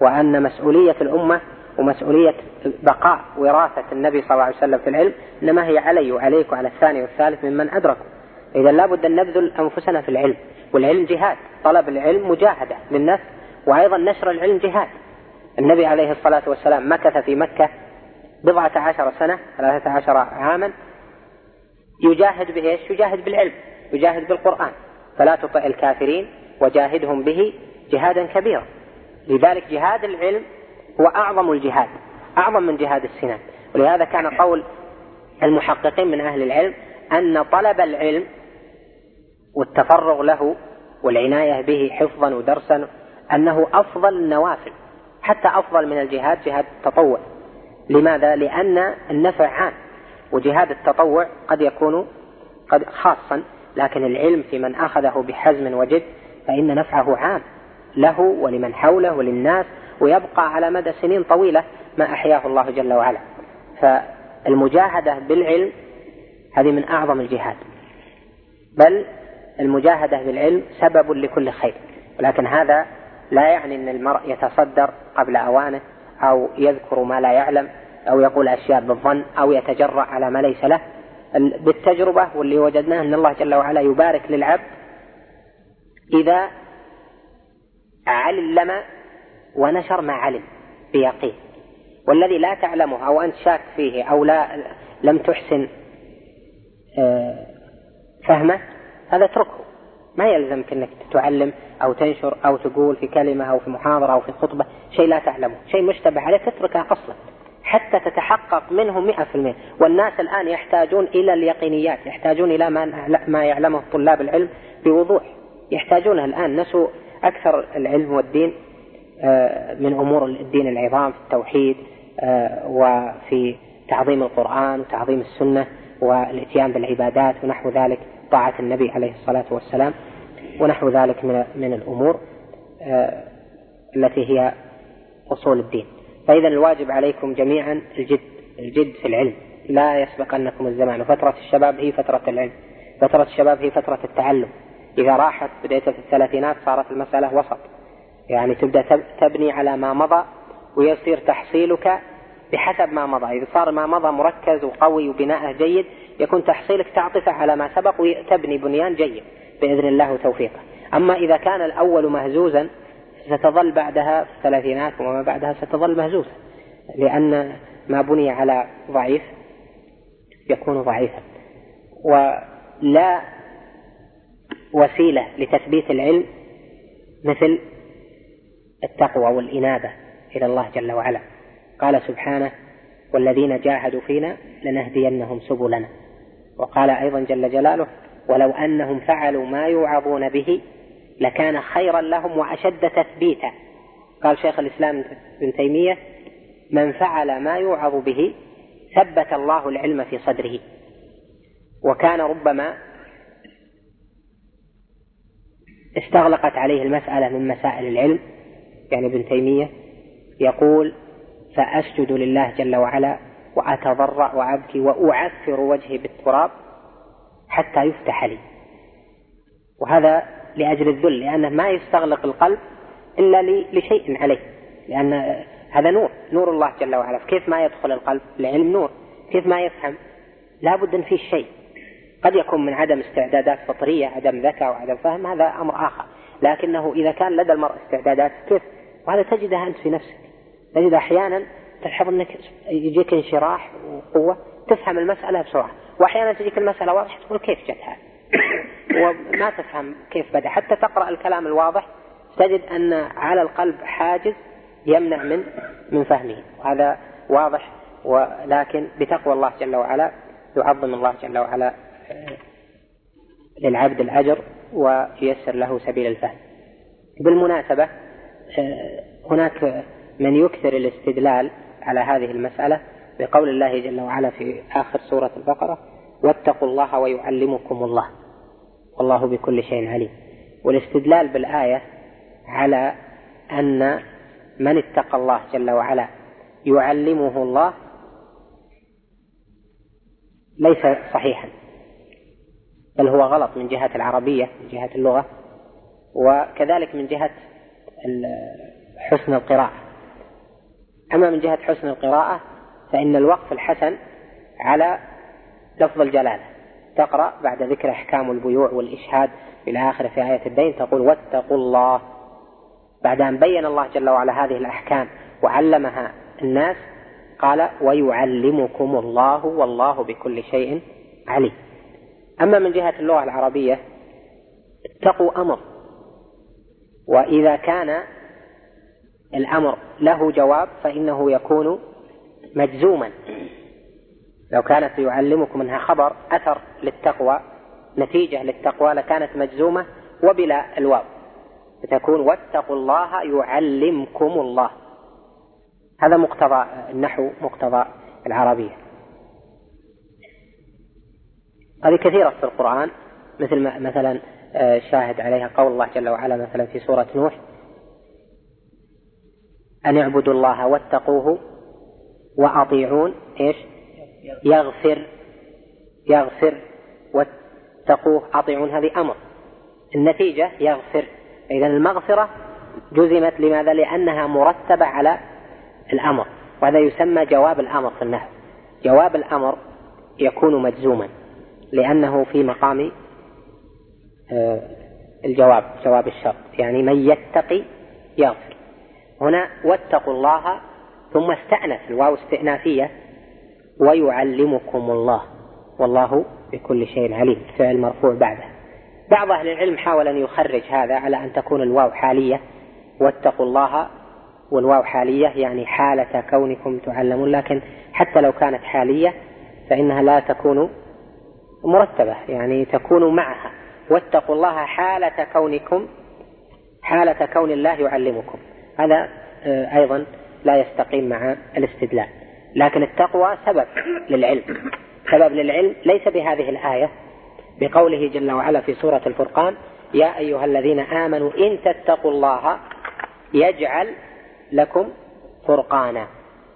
وأن مسؤولية الأمة ومسؤولية بقاء وراثة النبي صلى الله عليه وسلم في العلم إنما هي علي وعليك وعلى الثاني والثالث ممن أدركوا. إذا لابد أن نبذل أنفسنا في العلم والعلم جهاد. طلب العلم مجاهدة للنفس وأيضا نشر العلم جهاد. النبي عليه الصلاة والسلام مكث في مكة بضعة عشر سنة ثلاثة عشر عاما يجاهد بإيش؟ يجاهد بالعلم يجاهد بالقرآن. فلا تطع الكافرين وجاهدهم به جهادا كبيرا. لذلك جهاد العلم هو أعظم الجهاد أعظم من جهاد السنان ولهذا كان قول المحققين من أهل العلم أن طلب العلم والتفرغ له والعناية به حفظا ودرسا أنه أفضل النوافل حتى أفضل من الجهاد جهاد التطوع لماذا؟ لأن النفع عام وجهاد التطوع قد يكون قد خاصا لكن العلم في من أخذه بحزم وجد فإن نفعه عام له ولمن حوله وللناس ويبقى على مدى سنين طويلة ما أحياه الله جل وعلا فالمجاهدة بالعلم هذه من أعظم الجهاد بل المجاهدة بالعلم سبب لكل خير ولكن هذا لا يعني أن المرء يتصدر قبل أوانه أو يذكر ما لا يعلم أو يقول أشياء بالظن أو يتجرأ على ما ليس له. بالتجربة واللي وجدناه أن الله جل وعلا يبارك للعبد إذا علم ونشر ما علم بيقين والذي لا تعلمه أو أنت شاك فيه أو لا لم تحسن آه، فهمه هذا اتركه. ما يلزمك أنك تعلم أو تنشر أو تقول في كلمة أو في محاضرة أو في خطبة شيء لا تعلمه، شيء مشتبه عليك اتركه أصلا حتى تتحقق منه مئة في المئة. والناس الآن يحتاجون إلى اليقينيات يحتاجون إلى ما, ما يعلمه طلاب العلم بوضوح. يحتاجونه الآن نسوا أكثر العلم والدين آه، من أمور الدين العظام في التوحيد آه، وفي تعظيم القرآن وتعظيم السنة والإتيان بالعبادات ونحو ذلك. طاعة النبي عليه الصلاة والسلام ونحو ذلك من من الأمور آه، التي هي أصول الدين. فإذا الواجب عليكم جميعا الجد الجد في العلم. لا يسبقنكم الزمان. وفترة الشباب هي فترة العلم. فترة الشباب هي فترة التعلم. إذا راحت بديت في الثلاثينات صارت المسألة وسط. يعني تبدأ تبني على ما مضى ويصير تحصيلك بحسب ما مضى. إذا صار ما مضى مركز وقوي وبناءه جيد يكون تحصيلك تعطفه على ما سبق وتبني بنيان جيد بإذن الله وتوفيقه. أما إذا كان الأول مهزوزا ستظل بعدها في الثلاثينات وما بعدها ستظل مهزوزة لأن ما بني على ضعيف يكون ضعيفا. ولا وسيلة لتثبيت العلم مثل التقوى والإنابة إلى الله جل وعلا. قال سبحانه والذين جاهدوا فينا لنهدينهم سبلنا. وقال أيضا جل جلاله ولو أنهم فعلوا ما يوعظون به لكان خيرا لهم وأشد تثبيتا. قال شيخ الإسلام ابن تيمية من فعل ما يوعظ به ثبت الله العلم في صدره. وكان ربما استغلقت عليه المسألة من مسائل العلم. يعني ابن تيمية يقول فأسجد لله جل وعلا وأتضرع وأبكي وأعفر وجهي بالتراب حتى يفتح لي. وهذا لأجل الذل لأنه ما يستغلق القلب إلا لشيء عليه. لأن هذا نور نور الله جل وعلا. كيف ما يدخل القلب؟ العلم نور. كيف ما يفهم؟ لا بد أن فيه شيء. قد يكون من عدم استعدادات فطرية عدم ذكاء وعدم فهم هذا أمر آخر. لكنه إذا كان لدى المرء استعدادات كيف؟ وهذا تجدها أنت في نفسك. تجد أحيانا تلحظ أنك يجيك انشراح وقوة تفهم المسألة بسرعة. وأحيانا تجيك المسألة واضحة تقول كيف جت وما تفهم كيف بدأ. حتى تقرأ الكلام الواضح تجد أن على القلب حاجز يمنع من من فهمه. وهذا واضح ولكن بتقوى الله جل وعلا يعظم الله جل وعلا آه، للعبد الأجر وييسر له سبيل الفهم. بالمناسبة آه، هناك من يكثر الاستدلال على هذه المسألة بقول الله جل وعلا في آخر سورة البقرة واتقوا الله ويعلمكم الله. والله بكل شيء عليم. والاستدلال بالآية على أن من اتقى الله جل وعلا يعلمه الله ليس صحيحا. بل هو غلط من جهة العربية من جهة اللغة وكذلك من جهة حسن القراءة. أما من جهة حسن القراءة فإن الوقف الحسن على لفظ الجلالة. تقرأ بعد ذكر أحكام البيوع والإشهاد إلى آخر في آية الدين تقول واتقوا الله. بعد أن بين الله جل وعلا هذه الأحكام وعلمها الناس قال ويعلمكم الله والله بكل شيء عليم. أما من جهة اللغة العربية اتقوا أمر. وإذا كان الأمر له جواب فإنه يكون مجزوما. لو كانت يعلمكم أنها خبر أثر للتقوى نتيجة للتقوى لكانت مجزومة وبلا الواو. فتكون واتقوا الله يعلمكم الله. هذا مقتضى النحو مقتضى العربية. هذه كثيرة في القرآن مثل مثلا آه، شاهد عليها قول الله جل وعلا مثلا في سورة نوح أن اعبدوا الله واتقوه وأطيعون إيش؟ يغفر يغفر واتقوه أطيعون هذه أمر. النتيجة يغفر. إذا المغفرة جزمت لماذا؟ لأنها مرتبة على الأمر. وهذا يسمى جواب الأمر في النحو جواب الأمر يكون مجزوما لأنه في مقام آه، الجواب جواب الشرط. يعني من يتقي يغفر. هنا واتقوا الله ثم استأنف الواو استئنافية ويعلمكم الله. والله بكل شيء عليم. فعل مرفوع بعده. بعض أهل العلم حاول أن يخرج هذا على أن تكون الواو حالية. واتقوا الله والواو حالية يعني حالة كونكم تعلمون. لكن حتى لو كانت حالية فإنها لا تكون مرتبة. يعني تكون معها. واتقوا الله حالة كونكم. حالة كون الله يعلمكم. هذا آه، أيضا لا يستقيم مع الاستدلال. لكن التقوى سبب للعلم. سبب للعلم ليس بهذه الآية بقوله جل وعلا في سورة الفرقان يا أيها الذين آمنوا إن تتقوا الله يجعل لكم فرقانا.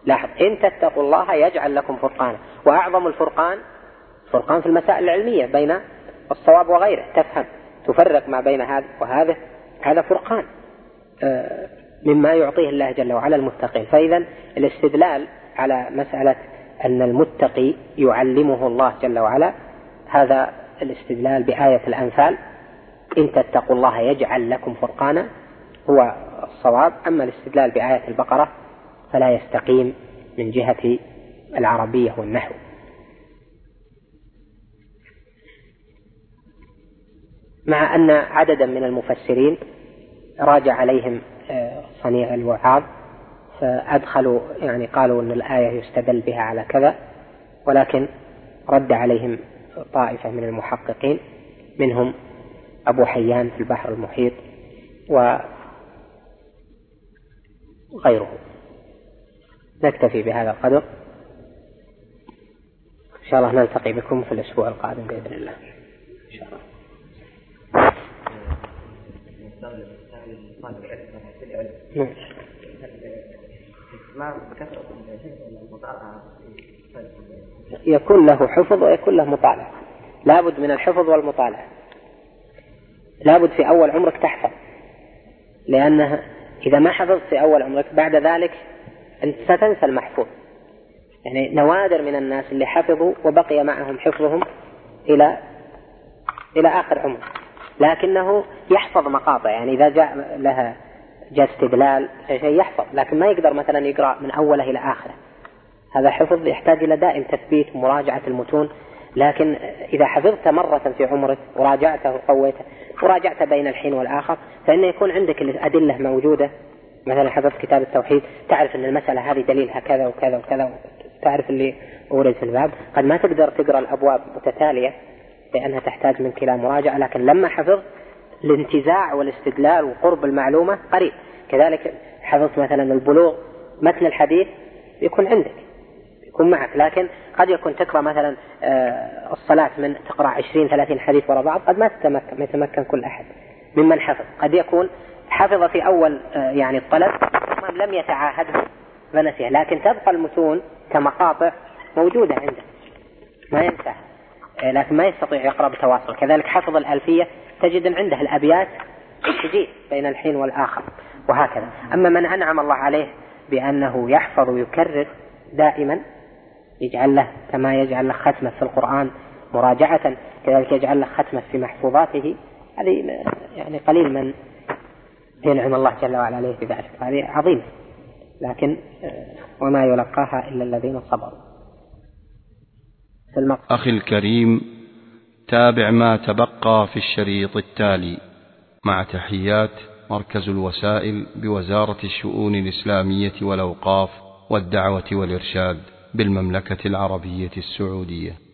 لاحظ إن تتقوا الله يجعل لكم فرقانا. وأعظم الفرقان فرقان في المسائل العلمية بين الصواب وغيره. تفهم تفرق ما بين هذا وهذا هذا فرقان. آه، مما يعطيه الله جل وعلا المتقين. فإذا الاستدلال على مسألة أن المتقي يعلمه الله جل وعلا هذا الاستدلال بآية الأنفال إن تتقوا الله يجعل لكم فرقانا هو الصواب. أما الاستدلال بآية البقرة فلا يستقيم من جهة العربية والنحو. مع أن عددا من المفسرين راجع عليهم صنيع الوعاظ فأدخلوا يعني قالوا أن الآية يستدل بها على كذا ولكن رد عليهم طائفة من المحققين منهم أبو حيان في البحر المحيط وغيره. نكتفي بهذا القدر. إن شاء الله نلتقي بكم في الأسبوع القادم بإذن الله. إن شاء الله. نعم. يكون له حفظ ويكون له مطالعة. لابد من الحفظ والمطالعة. لابد في أول عمرك تحفظ. لأنها إذا ما حفظت في أول عمرك بعد ذلك أنت ستنسى المحفوظ. يعني نوادر من الناس اللي حفظوا وبقي معهم حفظهم إلى إلى آخر عمر. لكنه يحفظ مقاطع يعني إذا جاء لها جاء استدلال شيء يحفظ لكن ما يقدر مثلا يقرأ من أوله إلى آخره. هذا حفظ يحتاج إلى دائم تثبيت ومراجعة المتون لكن إذا حفظت مرة في عمرك وراجعته وقويته وراجعت بين الحين والآخر فإنه يكون عندك الأدلة موجودة. مثلا حفظت كتاب التوحيد تعرف أن المسألة هذه دليلها كذا وكذا وكذا تعرف اللي أورد في الباب. قد ما تقدر تقرأ الأبواب متتالية لأنها تحتاج منك إلى مراجعة لكن لما حفظت الانتزاع والاستدلال وقرب المعلومة قريب. كذلك حفظت مثلا البلوغ متن الحديث يكون عندك يكون معك لكن قد يكون تقرأ مثلا آه، الصلاة من تقرأ عشرين ثلاثين حديث وراء بعض قد ما تتمكن ما يتمكن كل أحد ممن حفظ. قد يكون حفظ في أول آه، يعني الطلب لم يتعاهده فنسيه لكن تبقى المتون كمقاطع موجودة عنده ما ينساها لكن ما يستطيع يقرأ بتواصل. كذلك حفظ الألفية تجد عنده الأبيات تجيء بين الحين والآخر وهكذا. أما من أنعم الله عليه بأنه يحفظ ويكرر دائما يجعل له كما يجعل له ختمة في القرآن مراجعة كذلك يجعل له ختمة في محفوظاته هذه يعني قليل من ينعم الله جل وعلا عليه بذلك. هذه عظيمة. لكن آه، وما يلقاها إلا الذين صبروا. أخي الكريم تابع ما تبقى في الشريط التالي. مع تحيات مركز الوسائل بوزارة الشؤون الإسلامية والأوقاف والدعوة والإرشاد بالمملكة العربية السعودية.